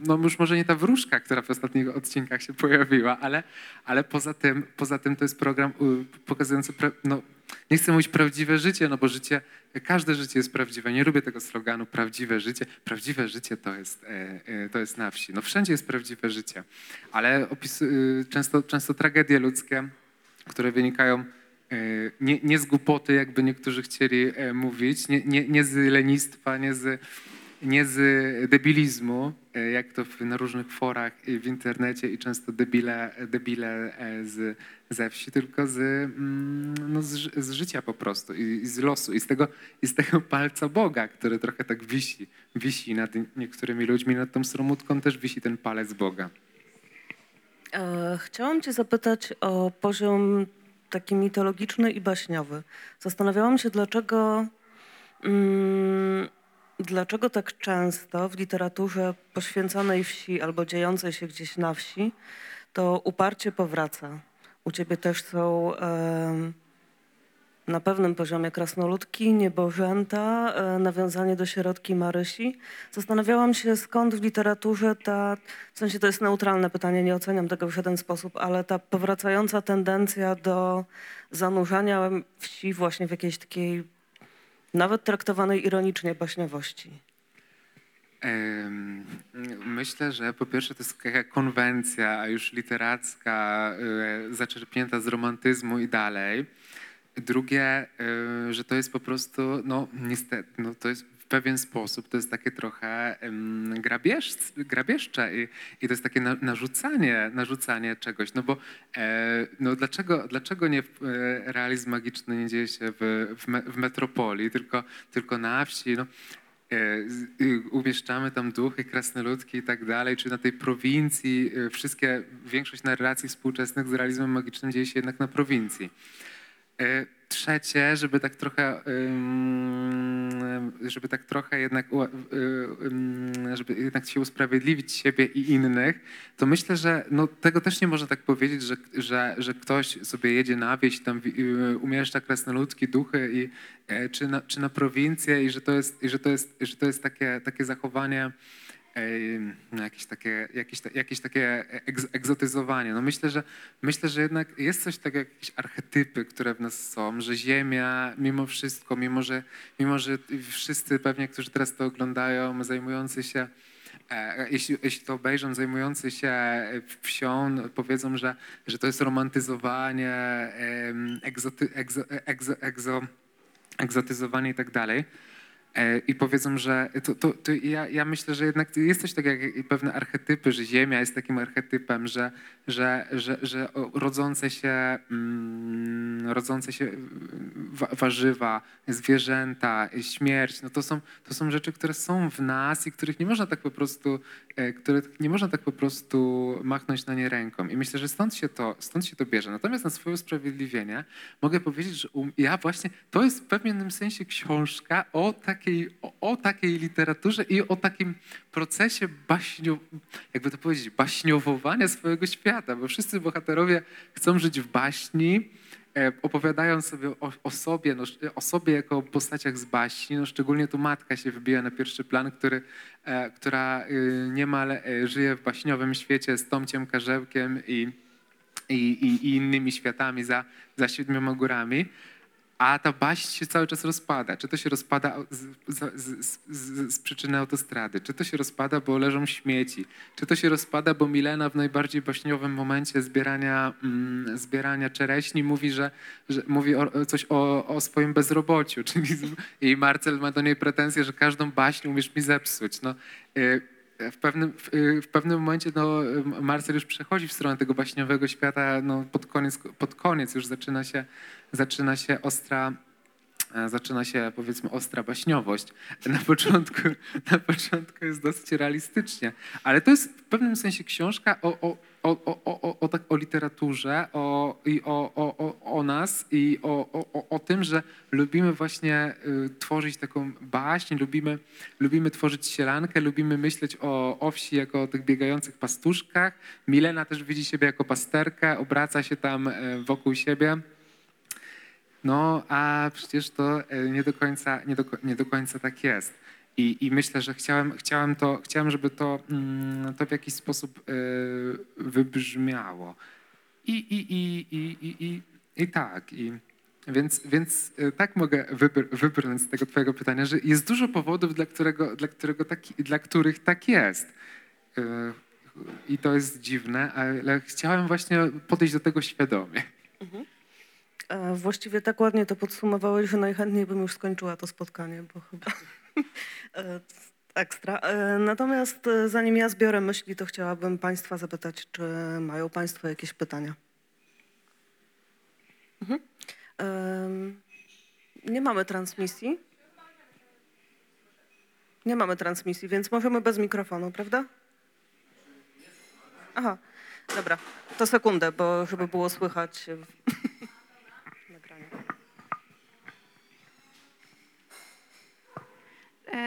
Speaker 3: no już może nie ta wróżka, która w ostatnich odcinkach się pojawiła, ale, ale poza tym, poza tym to jest program y, pokazujący no, nie chcę mówić prawdziwe życie, no bo życie, każde życie jest prawdziwe. Nie lubię tego sloganu prawdziwe życie. Prawdziwe życie to jest, e, e, to jest na wsi. No wszędzie jest prawdziwe życie, ale y, często, często tragedie ludzkie, które wynikają e, nie, nie z głupoty, jakby niektórzy chcieli mówić, nie, nie, nie z lenistwa, nie z, nie z debilizmu, jak to na różnych forach i w internecie i często debile, debile z, ze wsi, tylko z, mm, no z, z życia po prostu i, i z losu i z, tego, i z tego palca Boga, który trochę tak wisi, wisi nad niektórymi ludźmi, nad tą sromutką też wisi ten palec Boga.
Speaker 2: E, Chciałam Cię zapytać o poziom taki mitologiczny i baśniowy. Zastanawiałam się, dlaczego, mm, dlaczego tak często w literaturze poświęconej wsi albo dziejącej się gdzieś na wsi to uparcie powraca. U Ciebie też są na pewnym poziomie krasnoludki, niebożęta, e, nawiązanie do sierotki Marysi. Zastanawiałam się, skąd w literaturze ta, w sensie to jest neutralne pytanie, nie oceniam tego w żaden sposób, ale ta powracająca tendencja do zanurzania wsi właśnie w jakiejś takiej nawet traktowanej ironicznie baśniowości.
Speaker 3: Myślę, że po pierwsze to jest taka konwencja już literacka, e, zaczerpnięta z romantyzmu i dalej. Drugie, e, że to jest po prostu, no niestety, no to jest w pewien sposób, to jest takie trochę grabież, grabieżcze i, i to jest takie na, narzucanie, narzucanie czegoś. No bo e, no dlaczego, dlaczego nie realizm magiczny nie dzieje się w, w, me, w metropolii, tylko, tylko na wsi? No, umieszczamy tam duchy, krasnoludki i tak dalej, czy na tej prowincji, e, wszystkie, większość narracji współczesnych z realizmem magicznym dzieje się jednak na prowincji. Trzecie, żeby tak trochę, żeby tak trochę jednak, y, żeby jednak się usprawiedliwić siebie i innych, to myślę, że no, tego też nie można tak powiedzieć, że, że, że ktoś sobie jedzie na wieś, tam y, umieszcza krasnoludki, duchy i, e, czy, na, czy na prowincję i że to jest, i że to jest, że to jest takie, takie zachowanie, jakieś takie, jakieś, jakieś takie egz, egzotyzowanie. No myślę, że, myślę, że jednak jest coś takiego, jak jakieś archetypy, które w nas są, że Ziemia mimo wszystko, mimo że, mimo że wszyscy pewnie, którzy teraz to oglądają, zajmujący się E, Jeśli, jeśli to obejrzą, zajmujący się wsią, powiedzą, że, że to jest romantyzowanie, egzoty, egzo, egzo, egzo, egzotyzowanie i tak dalej. E, I powiedzą, że to, to, to ja, ja myślę, że jednak jest coś takiego jak pewne archetypy, że Ziemia jest takim archetypem, że, że, że, że rodzące się, mm, rodzące się wa- warzywa, zwierzęta, śmierć, no to są, to są rzeczy, które są w nas i których nie można tak po prostu, e, których nie można tak po prostu machnąć na nie ręką. I myślę, że stąd się to, stąd się to bierze. Natomiast na swoje usprawiedliwienie mogę powiedzieć, że ja właśnie, to jest w pewnym sensie książka o takiej, o, o takiej literaturze i o takim procesie baśniu, jakby to powiedzieć, baśniowowania swojego świata, bo wszyscy bohaterowie chcą żyć w baśni, e, opowiadają sobie o, o sobie, no, o sobie jako o postaciach z baśni. No, szczególnie tu matka się wybija na pierwszy plan, który, e, która y, niemal e, żyje w baśniowym świecie z Tomciem Karzełkiem i, i, i, i innymi światami za, za siedmioma górami. A ta baśń się cały czas rozpada. Czy to się rozpada z, z, z, z, przyczyny autostrady, czy to się rozpada, bo leżą śmieci, czy to się rozpada, bo Milena w najbardziej baśniowym momencie zbierania, mm, zbierania czereśni mówi, że, że mówi o, coś o, o swoim bezrobociu. Czyli i Marcel ma do niej pretensje, że każdą baśń umiesz mi zepsuć. No, y, w pewnym, y, w pewnym momencie no, Marcel już przechodzi w stronę tego baśniowego świata, no, pod, koniec, pod koniec już zaczyna się, zaczyna się ostra, e, zaczyna się powiedzmy ostra baśniowość. Na początku, na początku jest dosyć realistycznie, ale to jest w pewnym sensie książka o, o, o, o, o, o, tak, literaturze o, i o, o, o, nas i o, o, o- tym, że lubimy właśnie y, tworzyć taką baśń, lubimy, lubimy tworzyć sielankę, lubimy myśleć o, o wsi jako o tych biegających pastuszkach. Milena też widzi siebie jako pasterkę, obraca się tam e, wokół siebie. No, a przecież to e, nie do końca, nie do, nie do końca tak jest. I, I myślę, że chciałem, chciałem, to, chciałem żeby to, mm, to w jakiś sposób e, wybrzmiało. I, i, i, i, i, i, i tak. I, Więc, więc e, tak mogę wybr- wybrnąć z tego twojego pytania, że jest dużo powodów, dla, którego, dla, którego dla których tak jest. E, I to jest dziwne, ale chciałem właśnie podejść do tego świadomie.
Speaker 2: E, Właściwie tak ładnie to podsumowałeś, że najchętniej bym już skończyła to spotkanie, bo chyba ekstra. E, Natomiast e, zanim ja zbiorę myśli, to chciałabym Państwa zapytać, czy mają Państwo jakieś pytania? Mhm. Nie mamy transmisji. Nie mamy transmisji, więc możemy bez mikrofonu, prawda? Aha, dobra. To sekundę, bo żeby było słychać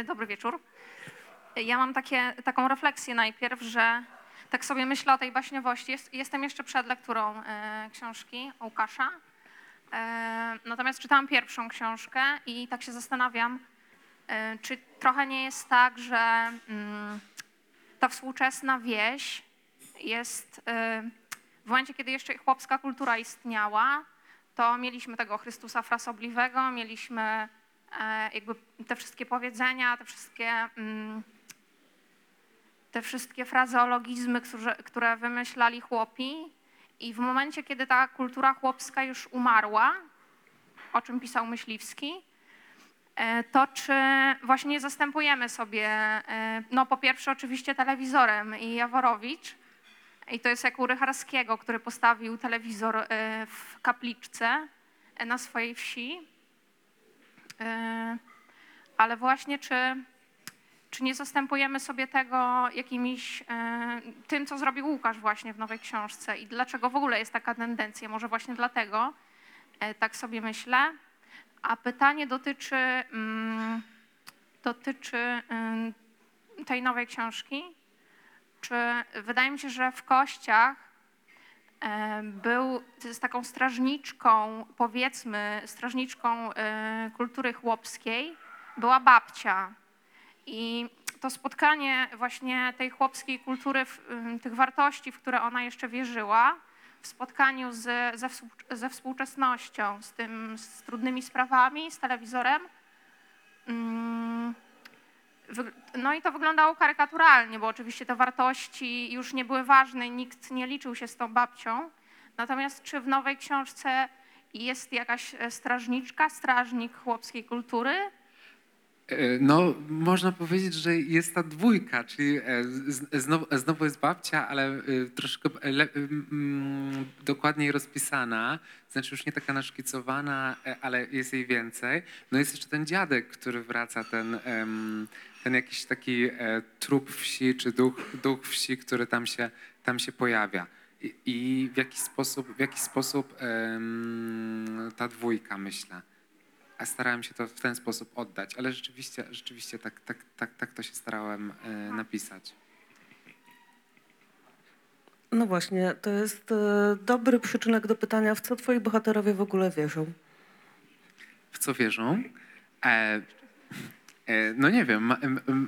Speaker 4: Dobry wieczór. Ja mam takie, taką refleksję najpierw, że tak sobie myślę o tej baśniowości. Jest, jestem jeszcze przed lekturą e, książki Łukasza. E, natomiast czytałam pierwszą książkę i tak się zastanawiam, e, czy trochę nie jest tak, że mm, ta współczesna wieś jest e, w momencie, kiedy jeszcze chłopska kultura istniała, to mieliśmy tego Chrystusa frasobliwego, mieliśmy e, jakby te wszystkie powiedzenia, te wszystkie, mm, te wszystkie frazeologizmy, które, wymyślali chłopi. I w momencie, kiedy ta kultura chłopska już umarła, o czym pisał Myśliwski, e, to czy właśnie nie zastępujemy sobie, e, no po pierwsze oczywiście telewizorem i Jaworowicz, i to jest jak u Rycharskiego, który postawił telewizor e, w kapliczce e, na swojej wsi. E, Ale właśnie czy, czy nie zastępujemy sobie tego jakimiś e, tym, co zrobił Łukasz właśnie w nowej książce i dlaczego w ogóle jest taka tendencja? Może właśnie dlatego, e, tak sobie myślę. A pytanie dotyczy, mm, dotyczy tej nowej książki. Czy wydaje mi się, że w kościach był z taką strażniczką, powiedzmy, strażniczką e, kultury chłopskiej, była babcia. I to spotkanie właśnie tej chłopskiej kultury, tych wartości, w które ona jeszcze wierzyła, w spotkaniu z, ze, ze współczesnością, z tym, z trudnymi sprawami, z telewizorem, mm, No i to wyglądało karykaturalnie, bo oczywiście te wartości już nie były ważne, nikt nie liczył się z tą babcią. Natomiast czy w nowej książce jest jakaś e, strażniczka, strażnik chłopskiej kultury?
Speaker 3: E, No, można powiedzieć, że jest ta dwójka, czyli e, znowu, znowu jest babcia, ale e, troszkę dokładniej rozpisana, znaczy już nie taka naszkicowana, ale jest jej więcej. No jest jeszcze ten dziadek, który wraca, ten, ten jakiś taki trup wsi, czy duch, duch wsi, który tam się, tam się pojawia. I, I w jaki sposób, w jaki sposób ta dwójka, myślę a starałem się to w ten sposób oddać, ale rzeczywiście, rzeczywiście tak, tak, tak, tak to się starałem e, napisać.
Speaker 2: No właśnie, to jest e, dobry przyczynek do pytania, w co twoi bohaterowie w ogóle wierzą.
Speaker 3: W co wierzą? E, e, no nie wiem,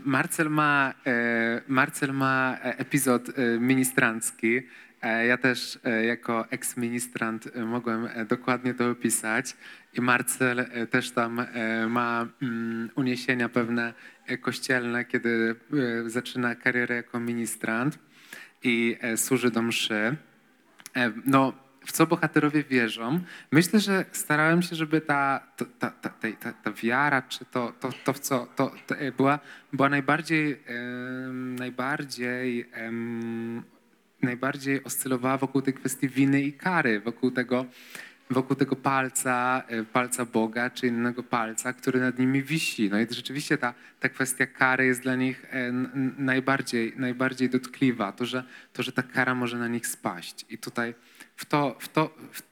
Speaker 3: Marcel ma, e, Marcel ma epizod ministrancki. E, ja też e, jako eks-ministrant e, mogłem dokładnie to opisać. I Marcel też tam ma mm, uniesienia pewne kościelne, kiedy zaczyna karierę jako ministrant i służy do mszy. No, w co bohaterowie wierzą? Myślę, że starałem się, żeby ta, ta, ta, ta, ta, wiara, czy to, to, to w co to, to była, była najbardziej, em, najbardziej, najbardziej oscylowała wokół tej kwestii winy i kary, wokół tego, wokół tego palca, e, palca Boga, czy innego palca, który nad nimi wisi. No i rzeczywiście ta, ta kwestia kary jest dla nich e, najbardziej, najbardziej dotkliwa. To że, to, że ta kara może na nich spaść. I tutaj w to, w to, w,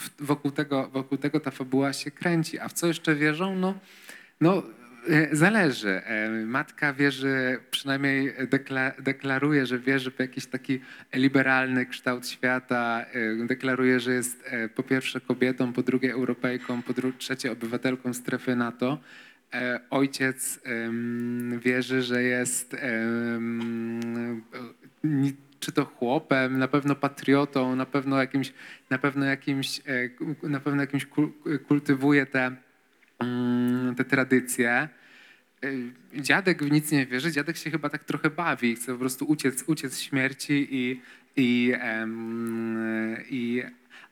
Speaker 3: w, wokół, tego, wokół tego ta fabuła się kręci. A w co jeszcze wierzą? No, no zależy. E, Matka wierzy, przynajmniej dekla, deklaruje, że wierzy w jakiś taki liberalny kształt świata. E, Deklaruje, że jest e, po pierwsze kobietą, po drugie Europejką, po trzecie obywatelką strefy NATO. E, Ojciec wierzy, że jest czy to chłopem, na pewno patriotą, na pewno jakimś, na pewno jakimś, e, na pewno jakimś kul- kultywuje te, mm, te tradycje. Y, Dziadek w nic nie wierzy, dziadek się chyba tak trochę bawi, chce po prostu uciec, uciec śmierci i, i, i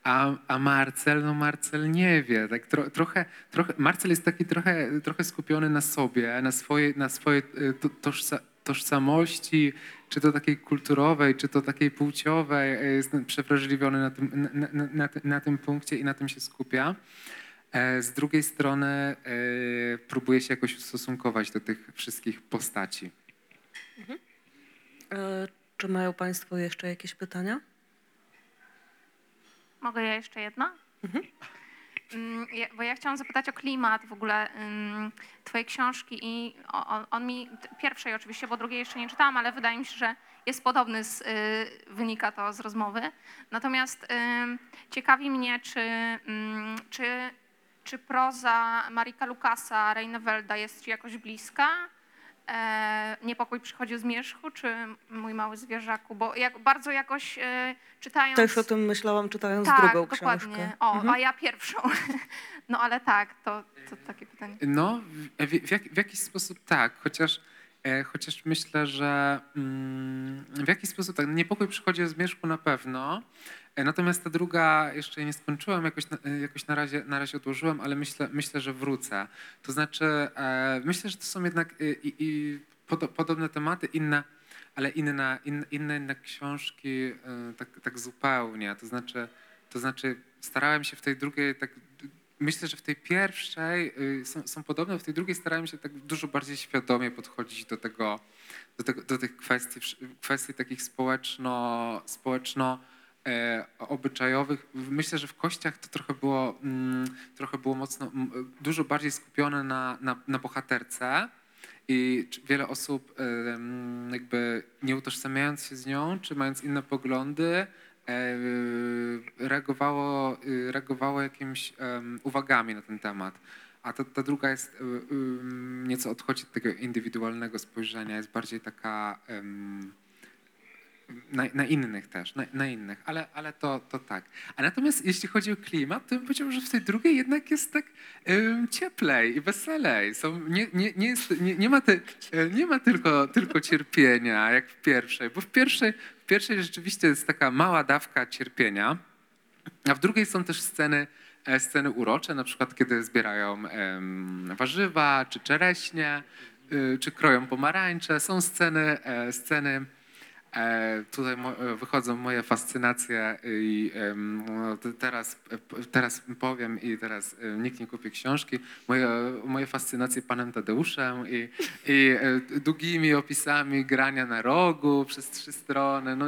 Speaker 3: a, a Marcel, no Marcel nie wie, tak tro, trochę, trochę, Marcel jest taki trochę, trochę skupiony na sobie, na swojej, na swojej y, to- tożsa, tożsamości, czy to takiej kulturowej, czy to takiej płciowej, y, jest przewrażliwiony na tym, na, na, na, na tym punkcie i na tym się skupia. E, Z drugiej strony e, próbuje się jakoś ustosunkować do tych wszystkich postaci.
Speaker 2: E, Czy mają Państwo jeszcze jakieś pytania?
Speaker 4: Mogę ja jeszcze jedno? Mm, ja- Bo ja chciałam zapytać o klimat w ogóle ym, twojej książki i on, on mi, pierwszej oczywiście, bo drugiej jeszcze nie czytałam, ale wydaje mi się, że jest podobny, z, y, wynika to z rozmowy. Natomiast ciekawi mnie, czy, ym, czy, czy proza Marika Lukasa, Reinewelda jest ci jakoś bliska? E, niepokój przychodził z Mierzchu, czy mój mały zwierzaku? Bo jak, bardzo jakoś e, czytając...
Speaker 2: Też o tym myślałam, czytając
Speaker 4: tak,
Speaker 2: drugą
Speaker 4: dokładnie.
Speaker 2: książkę.
Speaker 4: O,
Speaker 2: Mhm.
Speaker 4: a ja pierwszą. No ale tak, to, to takie pytanie.
Speaker 3: No, w, w, jak, w jakiś sposób tak, chociaż, e, chociaż myślę, że mm, w jakiś sposób tak, niepokój przychodzi z Mieszku na pewno, e, natomiast ta druga jeszcze nie skończyłem, jakoś, e, jakoś na, razie, na razie odłożyłem, ale myślę, myślę, że wrócę. To znaczy, e, myślę, że to są jednak e, i, i podo, podobne tematy, inne, ale inne, in, inne jednak książki e, tak, tak zupełnie, to znaczy, to znaczy starałem się w tej drugiej tak Myślę, że w tej pierwszej y, są, są podobne, w tej drugiej starałem się tak dużo bardziej świadomie podchodzić do tego, do, tego, do tych kwestii, kwestii takich społeczno, społeczno e, obyczajowych. Myślę, że w kościach to trochę było, mm, trochę było mocno, dużo bardziej skupione na, na, na bohaterce i wiele osób jakby nie utożsamiając się z nią, czy mając inne poglądy, reagowało, y, reagowało jakimiś uwagami na ten temat. A ta, ta druga jest y, nieco odchodzi od tego indywidualnego spojrzenia, jest bardziej taka na, na innych też, na, na innych, ale, ale to, to tak. A natomiast jeśli chodzi o klimat, to bym powiedział, że w tej drugiej jednak jest tak em, cieplej i weselej. Są, nie, nie, nie, jest, nie, nie, ma te, e, nie ma tylko, tylko cierpienia, jak w pierwszej, bo w pierwszej, pierwszej rzeczywiście jest taka mała dawka cierpienia, a w drugiej są też sceny, e, sceny urocze, na przykład kiedy zbierają warzywa, czy czereśnie, y, czy kroją pomarańcze. Są sceny, e, sceny Tutaj mo- e, wychodzą moje fascynacje i no, te- teraz, e, teraz powiem i teraz e, nikt nie kupi książki. Moje, moje fascynacje panem Tadeuszem i, i e, długimi opisami grania na rogu przez trzy strony. No,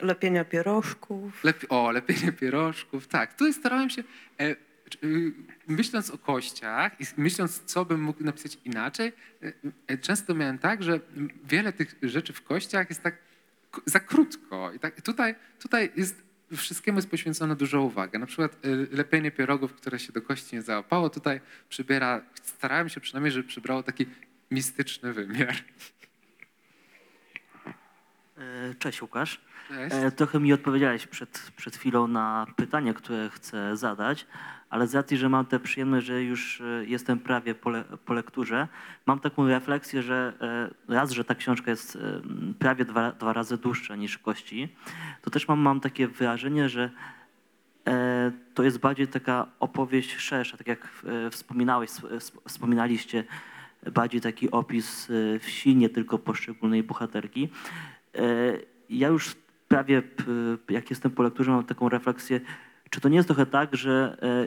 Speaker 2: Lepienia pierożków.
Speaker 3: Lepi- o, lepienie pierożków, tak. Tutaj starałem się, e, myśląc o kościach i myśląc, co bym mógł napisać inaczej, e, e, często miałem tak, że wiele tych rzeczy w kościach jest tak za krótko. I tak, tutaj, tutaj jest wszystkiemu jest poświęcona duża uwaga. Na przykład e, lepienie pierogów, które się do kości nie załapało, tutaj przybiera, starałem się przynajmniej, żeby przybrało taki mistyczny wymiar.
Speaker 5: E, Cześć Łukasz. E, Trochę mi odpowiedziałeś przed, przed chwilą na pytanie, które chcę zadać, ale z racji, że mam tę przyjemność, że już e, jestem prawie po, le, po lekturze, mam taką refleksję, że e, raz, że ta książka jest prawie dwa, dwa razy dłuższa niż Kości, to też mam, mam takie wrażenie, że to jest bardziej taka opowieść szersza, tak jak wspominałeś, sp- sp- wspominaliście, bardziej taki opis wsi, nie tylko poszczególnej bohaterki. Ja już prawie, jak jestem po lekturze, mam taką refleksję, czy to nie jest trochę tak, że e,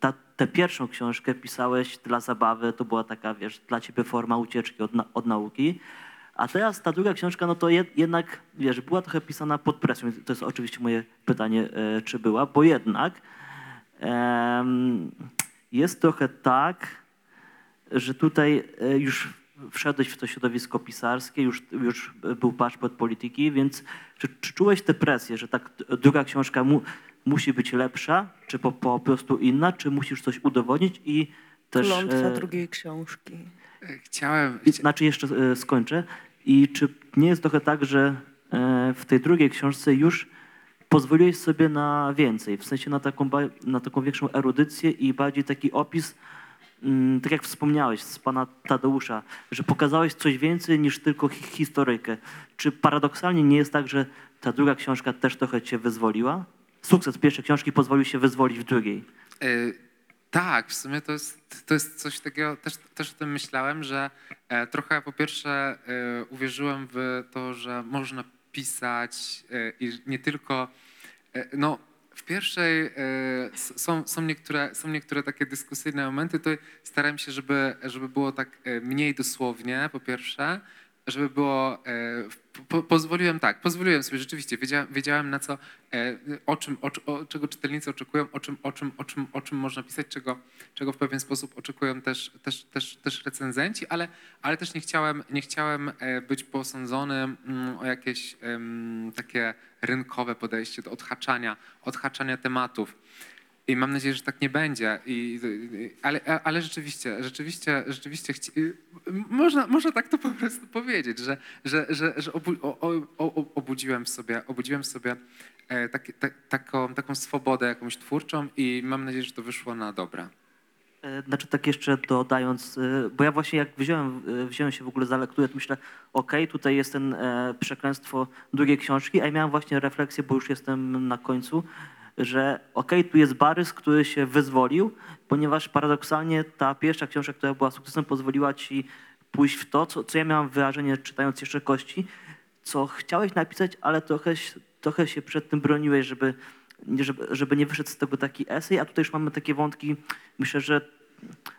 Speaker 5: ta, tę pierwszą książkę pisałeś dla zabawy, to była taka, wiesz, dla ciebie forma ucieczki od, od nauki, a teraz ta druga książka, no to jed, jednak, wiesz, była trochę pisana pod presją. To jest oczywiście moje pytanie, e, czy była, bo jednak jest trochę tak, że tutaj e, już wszedłeś w to środowisko pisarskie, już, już był paszport polityki, więc czy, czy czułeś tę presję, że tak druga książka mu, musi być lepsza, czy po, po prostu inna, czy musisz coś udowodnić i też...
Speaker 2: Klątwa
Speaker 5: e,
Speaker 2: drugiej książki.
Speaker 3: Chciałem,
Speaker 5: Znaczy jeszcze e, skończę. I czy nie jest trochę tak, że e, w tej drugiej książce już pozwoliłeś sobie na więcej, w sensie na taką, na taką większą erudycję i bardziej taki opis, tak jak wspomniałeś z pana Tadeusza, że pokazałeś coś więcej niż tylko hi- historyjkę. Czy paradoksalnie nie jest tak, że ta druga książka też trochę cię wyzwoliła? Sukces pierwszej książki pozwolił się wyzwolić w drugiej.
Speaker 3: E, Tak, w sumie to jest, to jest coś takiego, też, też o tym myślałem, że e, trochę po pierwsze e, uwierzyłem w to, że można pisać e, i nie tylko, e, no w pierwszej e, są, są, niektóre, są niektóre takie dyskusyjne momenty, to starałem się, żeby, żeby było tak e, mniej dosłownie, po pierwsze, żeby było, e, po, pozwoliłem tak, pozwoliłem sobie rzeczywiście, wiedziałem, wiedziałem na co, o czym, o, o, czego czytelnicy oczekują, o czym, o czym, o czym, o czym można pisać, czego, czego w pewien sposób oczekują też, też, też, też recenzenci, ale, ale też nie chciałem, nie chciałem być posądzony mm, o jakieś takie rynkowe podejście do odhaczania, odhaczania tematów. I mam nadzieję, że tak nie będzie. I, ale, ale rzeczywiście, rzeczywiście, rzeczywiście chci, można, można tak to po prostu powiedzieć, że, że, że, że obu, o, o, obudziłem w sobie, obudziłem w sobie e, taki, ta, taką, taką swobodę jakąś twórczą i mam nadzieję, że to wyszło na dobre.
Speaker 5: E, Znaczy tak jeszcze dodając, e, bo ja właśnie jak wziąłem, e, wziąłem się w ogóle za lekturę, to myślę, okej, tutaj jest ten przekleństwo drugiej książki, a ja miałem właśnie refleksję, bo już jestem na końcu, że okej, tu jest Barys, który się wyzwolił, ponieważ paradoksalnie ta pierwsza książka, która była sukcesem, pozwoliła ci pójść w to, co, co ja miałem wyrażenie czytając jeszcze Kości, co chciałeś napisać, ale trochę, trochę się przed tym broniłeś, żeby, żeby, żeby nie wyszedł z tego taki esej, a tutaj już mamy takie wątki, myślę, że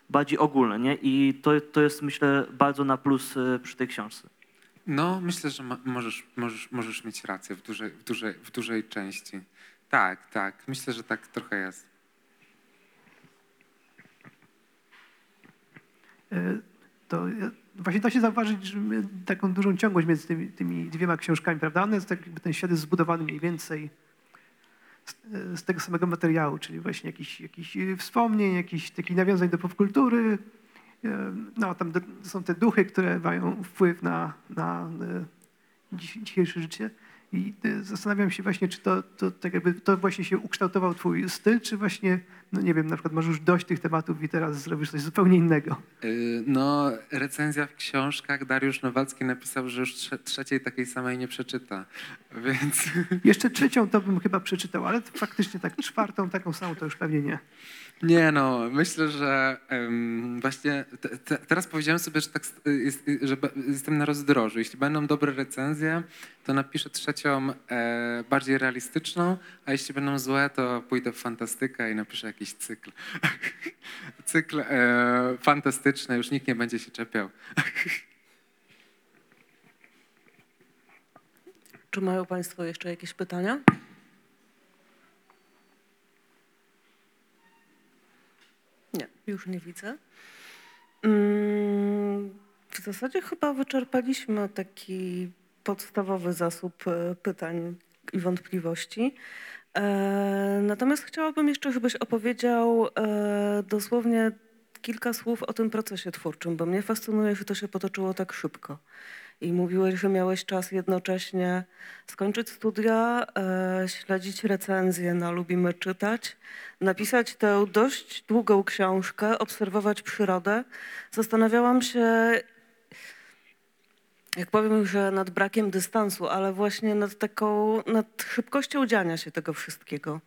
Speaker 5: bardziej ogólne, nie? I to, to jest, myślę, bardzo na plus e, przy tej książce.
Speaker 3: No, myślę, że ma, możesz, możesz, możesz mieć rację w dużej, w, dużej, w dużej części. Tak, tak. Myślę, że tak trochę jest.
Speaker 6: E, to ja- właśnie da się zauważyć że taką dużą ciągłość między tymi, tymi dwiema książkami, prawda? One jest tak, jakby ten świat jest zbudowany mniej więcej z, e, tego samego materiału, czyli właśnie jakiś, jakiś e, wspomnień, jakiś takich nawiązań do popkultury. E, No, tam są te duchy, które mają wpływ na, na e, dziś, dzisiejsze życie. I e, zastanawiam się właśnie, czy to, to tak jakby to właśnie się ukształtował twój styl, czy właśnie, no nie wiem, na przykład masz już dość tych tematów i teraz zrobisz coś zupełnie innego.
Speaker 3: Yy, No, recenzja w książkach Dariusz Nowacki napisał, że już trze- trzeciej takiej samej nie przeczyta, więc
Speaker 6: Jeszcze trzecią to bym chyba przeczytał, ale faktycznie tak czwartą, taką samą to już pewnie nie.
Speaker 3: Nie no, myślę, że em, właśnie te, te, teraz powiedziałem sobie, że, tak, jest, że jestem na rozdrożu. Jeśli będą dobre recenzje, to napiszę trzecią e, bardziej realistyczną, a jeśli będą złe, to pójdę w fantastykę i napiszę jakiś cykl. cykl e, fantastyczny, już nikt nie będzie się czepiał.
Speaker 2: Czy mają Państwo jeszcze jakieś pytania? Nie, już nie widzę. Mm, W zasadzie chyba wyczerpaliśmy taki podstawowy zasób e, pytań i wątpliwości. E, Natomiast chciałabym jeszcze, żebyś opowiedział e, dosłownie kilka słów o tym procesie twórczym, bo mnie fascynuje, że to się potoczyło tak szybko. I mówiłeś, że miałeś czas jednocześnie skończyć studia, e, śledzić recenzje na Lubimy Czytać, napisać tę dość długą książkę, obserwować przyrodę. Zastanawiałam się, jak powiem, że nad brakiem dystansu, ale właśnie nad taką, nad szybkością dziania się tego wszystkiego.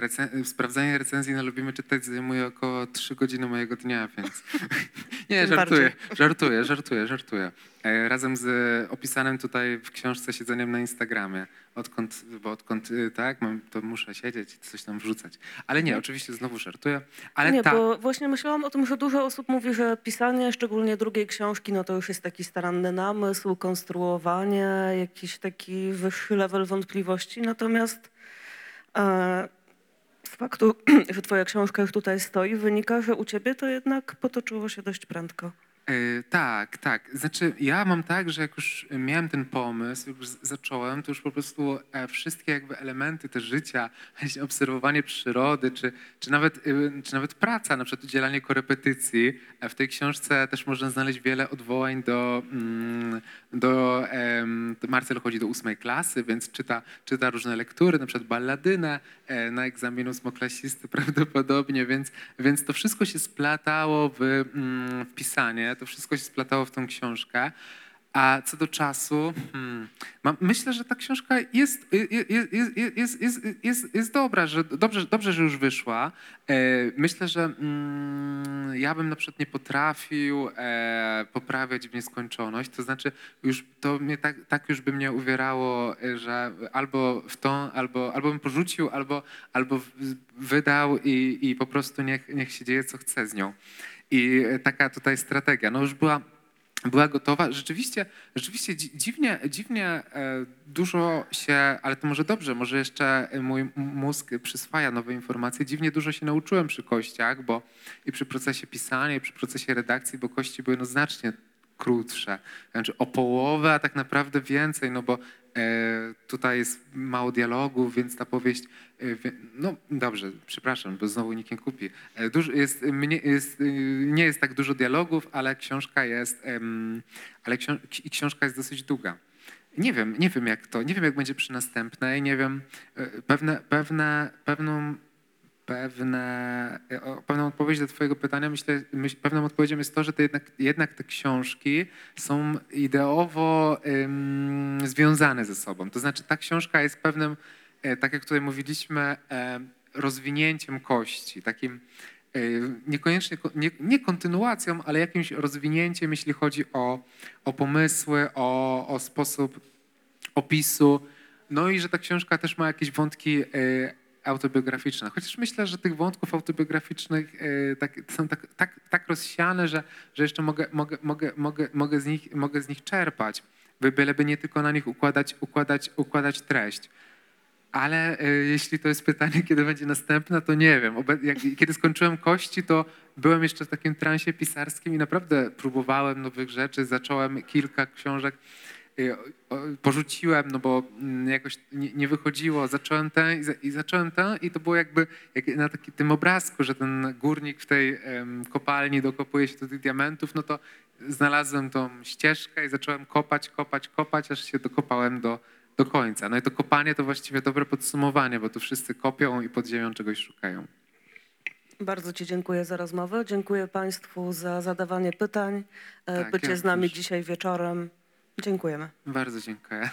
Speaker 3: Recen- sprawdzanie recenzji na Lubimy Czytać zajmuje około 3 godziny mojego dnia, więc... Nie, żartuję, żartuję, żartuję, żartuję. E, Razem z opisanym tutaj w książce siedzeniem na Instagramie. Odkąd, bo odkąd y, tak, mam, to muszę siedzieć i coś tam wrzucać. Ale nie, oczywiście znowu żartuję. Ale
Speaker 2: nie,
Speaker 3: tak,
Speaker 2: bo właśnie myślałam o tym, że dużo osób mówi, że pisanie, szczególnie drugiej książki, no to już jest taki staranny namysł, konstruowanie, jakiś taki wyższy level wątpliwości. Natomiast z faktu, że twoja książka już tutaj stoi, wynika, że u ciebie to jednak potoczyło się dość prędko.
Speaker 3: E, tak, tak. Znaczy, ja mam tak, że jak już miałem ten pomysł, już zacząłem, to już po prostu e, wszystkie jakby elementy te życia, obserwowanie przyrody, czy, czy, nawet, y, czy nawet praca, na przykład udzielanie korepetycji. E, W tej książce też można znaleźć wiele odwołań do, mm, do, Marcel chodzi do ósmej klasy, więc czyta, czyta różne lektury, na przykład balladynę na egzamin ósmoklasisty prawdopodobnie, więc, więc to wszystko się splatało w, mm, w pisanie, to wszystko się splatało w tą książkę. A co do czasu, hmm, myślę, że ta książka jest, jest, jest, jest, jest, jest, jest dobra, że dobrze, dobrze, że już wyszła. E, myślę, że mm, ja bym na przykład nie potrafił e, poprawiać w nieskończoność. To znaczy, już to mnie tak, tak już by mnie uwierało, e, że albo w tą, albo, albo bym porzucił, albo, albo wydał i, i po prostu niech, niech się dzieje, co chce z nią. I e, taka tutaj strategia. No już była była gotowa. Rzeczywiście, rzeczywiście dzi- dziwnie, dziwnie e, dużo się, ale to może dobrze, może jeszcze mój mózg przyswaja nowe informacje. Dziwnie dużo się nauczyłem przy kościach, bo i przy procesie pisania, i przy procesie redakcji, bo kości były no znacznie krótsze. Znaczy o połowę, a tak naprawdę więcej, no bo tutaj jest mało dialogów, więc ta powieść, e, no dobrze, przepraszam, bo znowu nikt nie kupi. E, jest, jest, nie jest tak dużo dialogów, ale książka jest, ale książka jest dosyć długa. Nie wiem, nie wiem jak to, nie wiem jak będzie przy następnej, nie wiem, e, pewne, pewne, pewną, pewne, e, pewną odpowiedź do twojego pytania, myślę, myśl, pewną odpowiedzią jest to, że te jednak, jednak te książki są ideowo em, związane ze sobą. To znaczy ta książka jest pewnym, e, tak jak tutaj mówiliśmy, e, rozwinięciem kości, takim e, niekoniecznie, ko- nie, nie kontynuacją, ale jakimś rozwinięciem, jeśli chodzi o, o pomysły, o, o sposób opisu. No i że ta książka też ma jakieś wątki e, autobiograficzne. Chociaż myślę, że tych wątków autobiograficznych e, tak, są tak, tak, tak rozsiane, że, że jeszcze mogę, mogę, mogę, mogę, mogę, z nich, mogę z nich czerpać. By- Byleby nie tylko na nich układać, układać, układać treść. Ale e, jeśli to jest pytanie, kiedy będzie następna, to nie wiem. Kiedy skończyłem kości, to byłem jeszcze w takim transie pisarskim i naprawdę próbowałem nowych rzeczy. Zacząłem kilka książek, porzuciłem, no bo mm, jakoś nie, nie wychodziło. Zacząłem tę i, za, i zacząłem tę i to było jakby jak na taki, tym obrazku, że ten górnik w tej em, kopalni dokopuje się do tych diamentów, no to znalazłem tą ścieżkę i zacząłem kopać, kopać, kopać, aż się dokopałem do, do końca. No i to kopanie to właściwie dobre podsumowanie, bo tu wszyscy kopią i pod ziemią czegoś szukają.
Speaker 2: Bardzo Ci dziękuję za rozmowę. Dziękuję Państwu za zadawanie pytań, e,
Speaker 3: Tak,
Speaker 2: bycie
Speaker 3: ja
Speaker 2: z nami dzisiaj wieczorem. Dziękujemy.
Speaker 3: Bardzo dziękuję.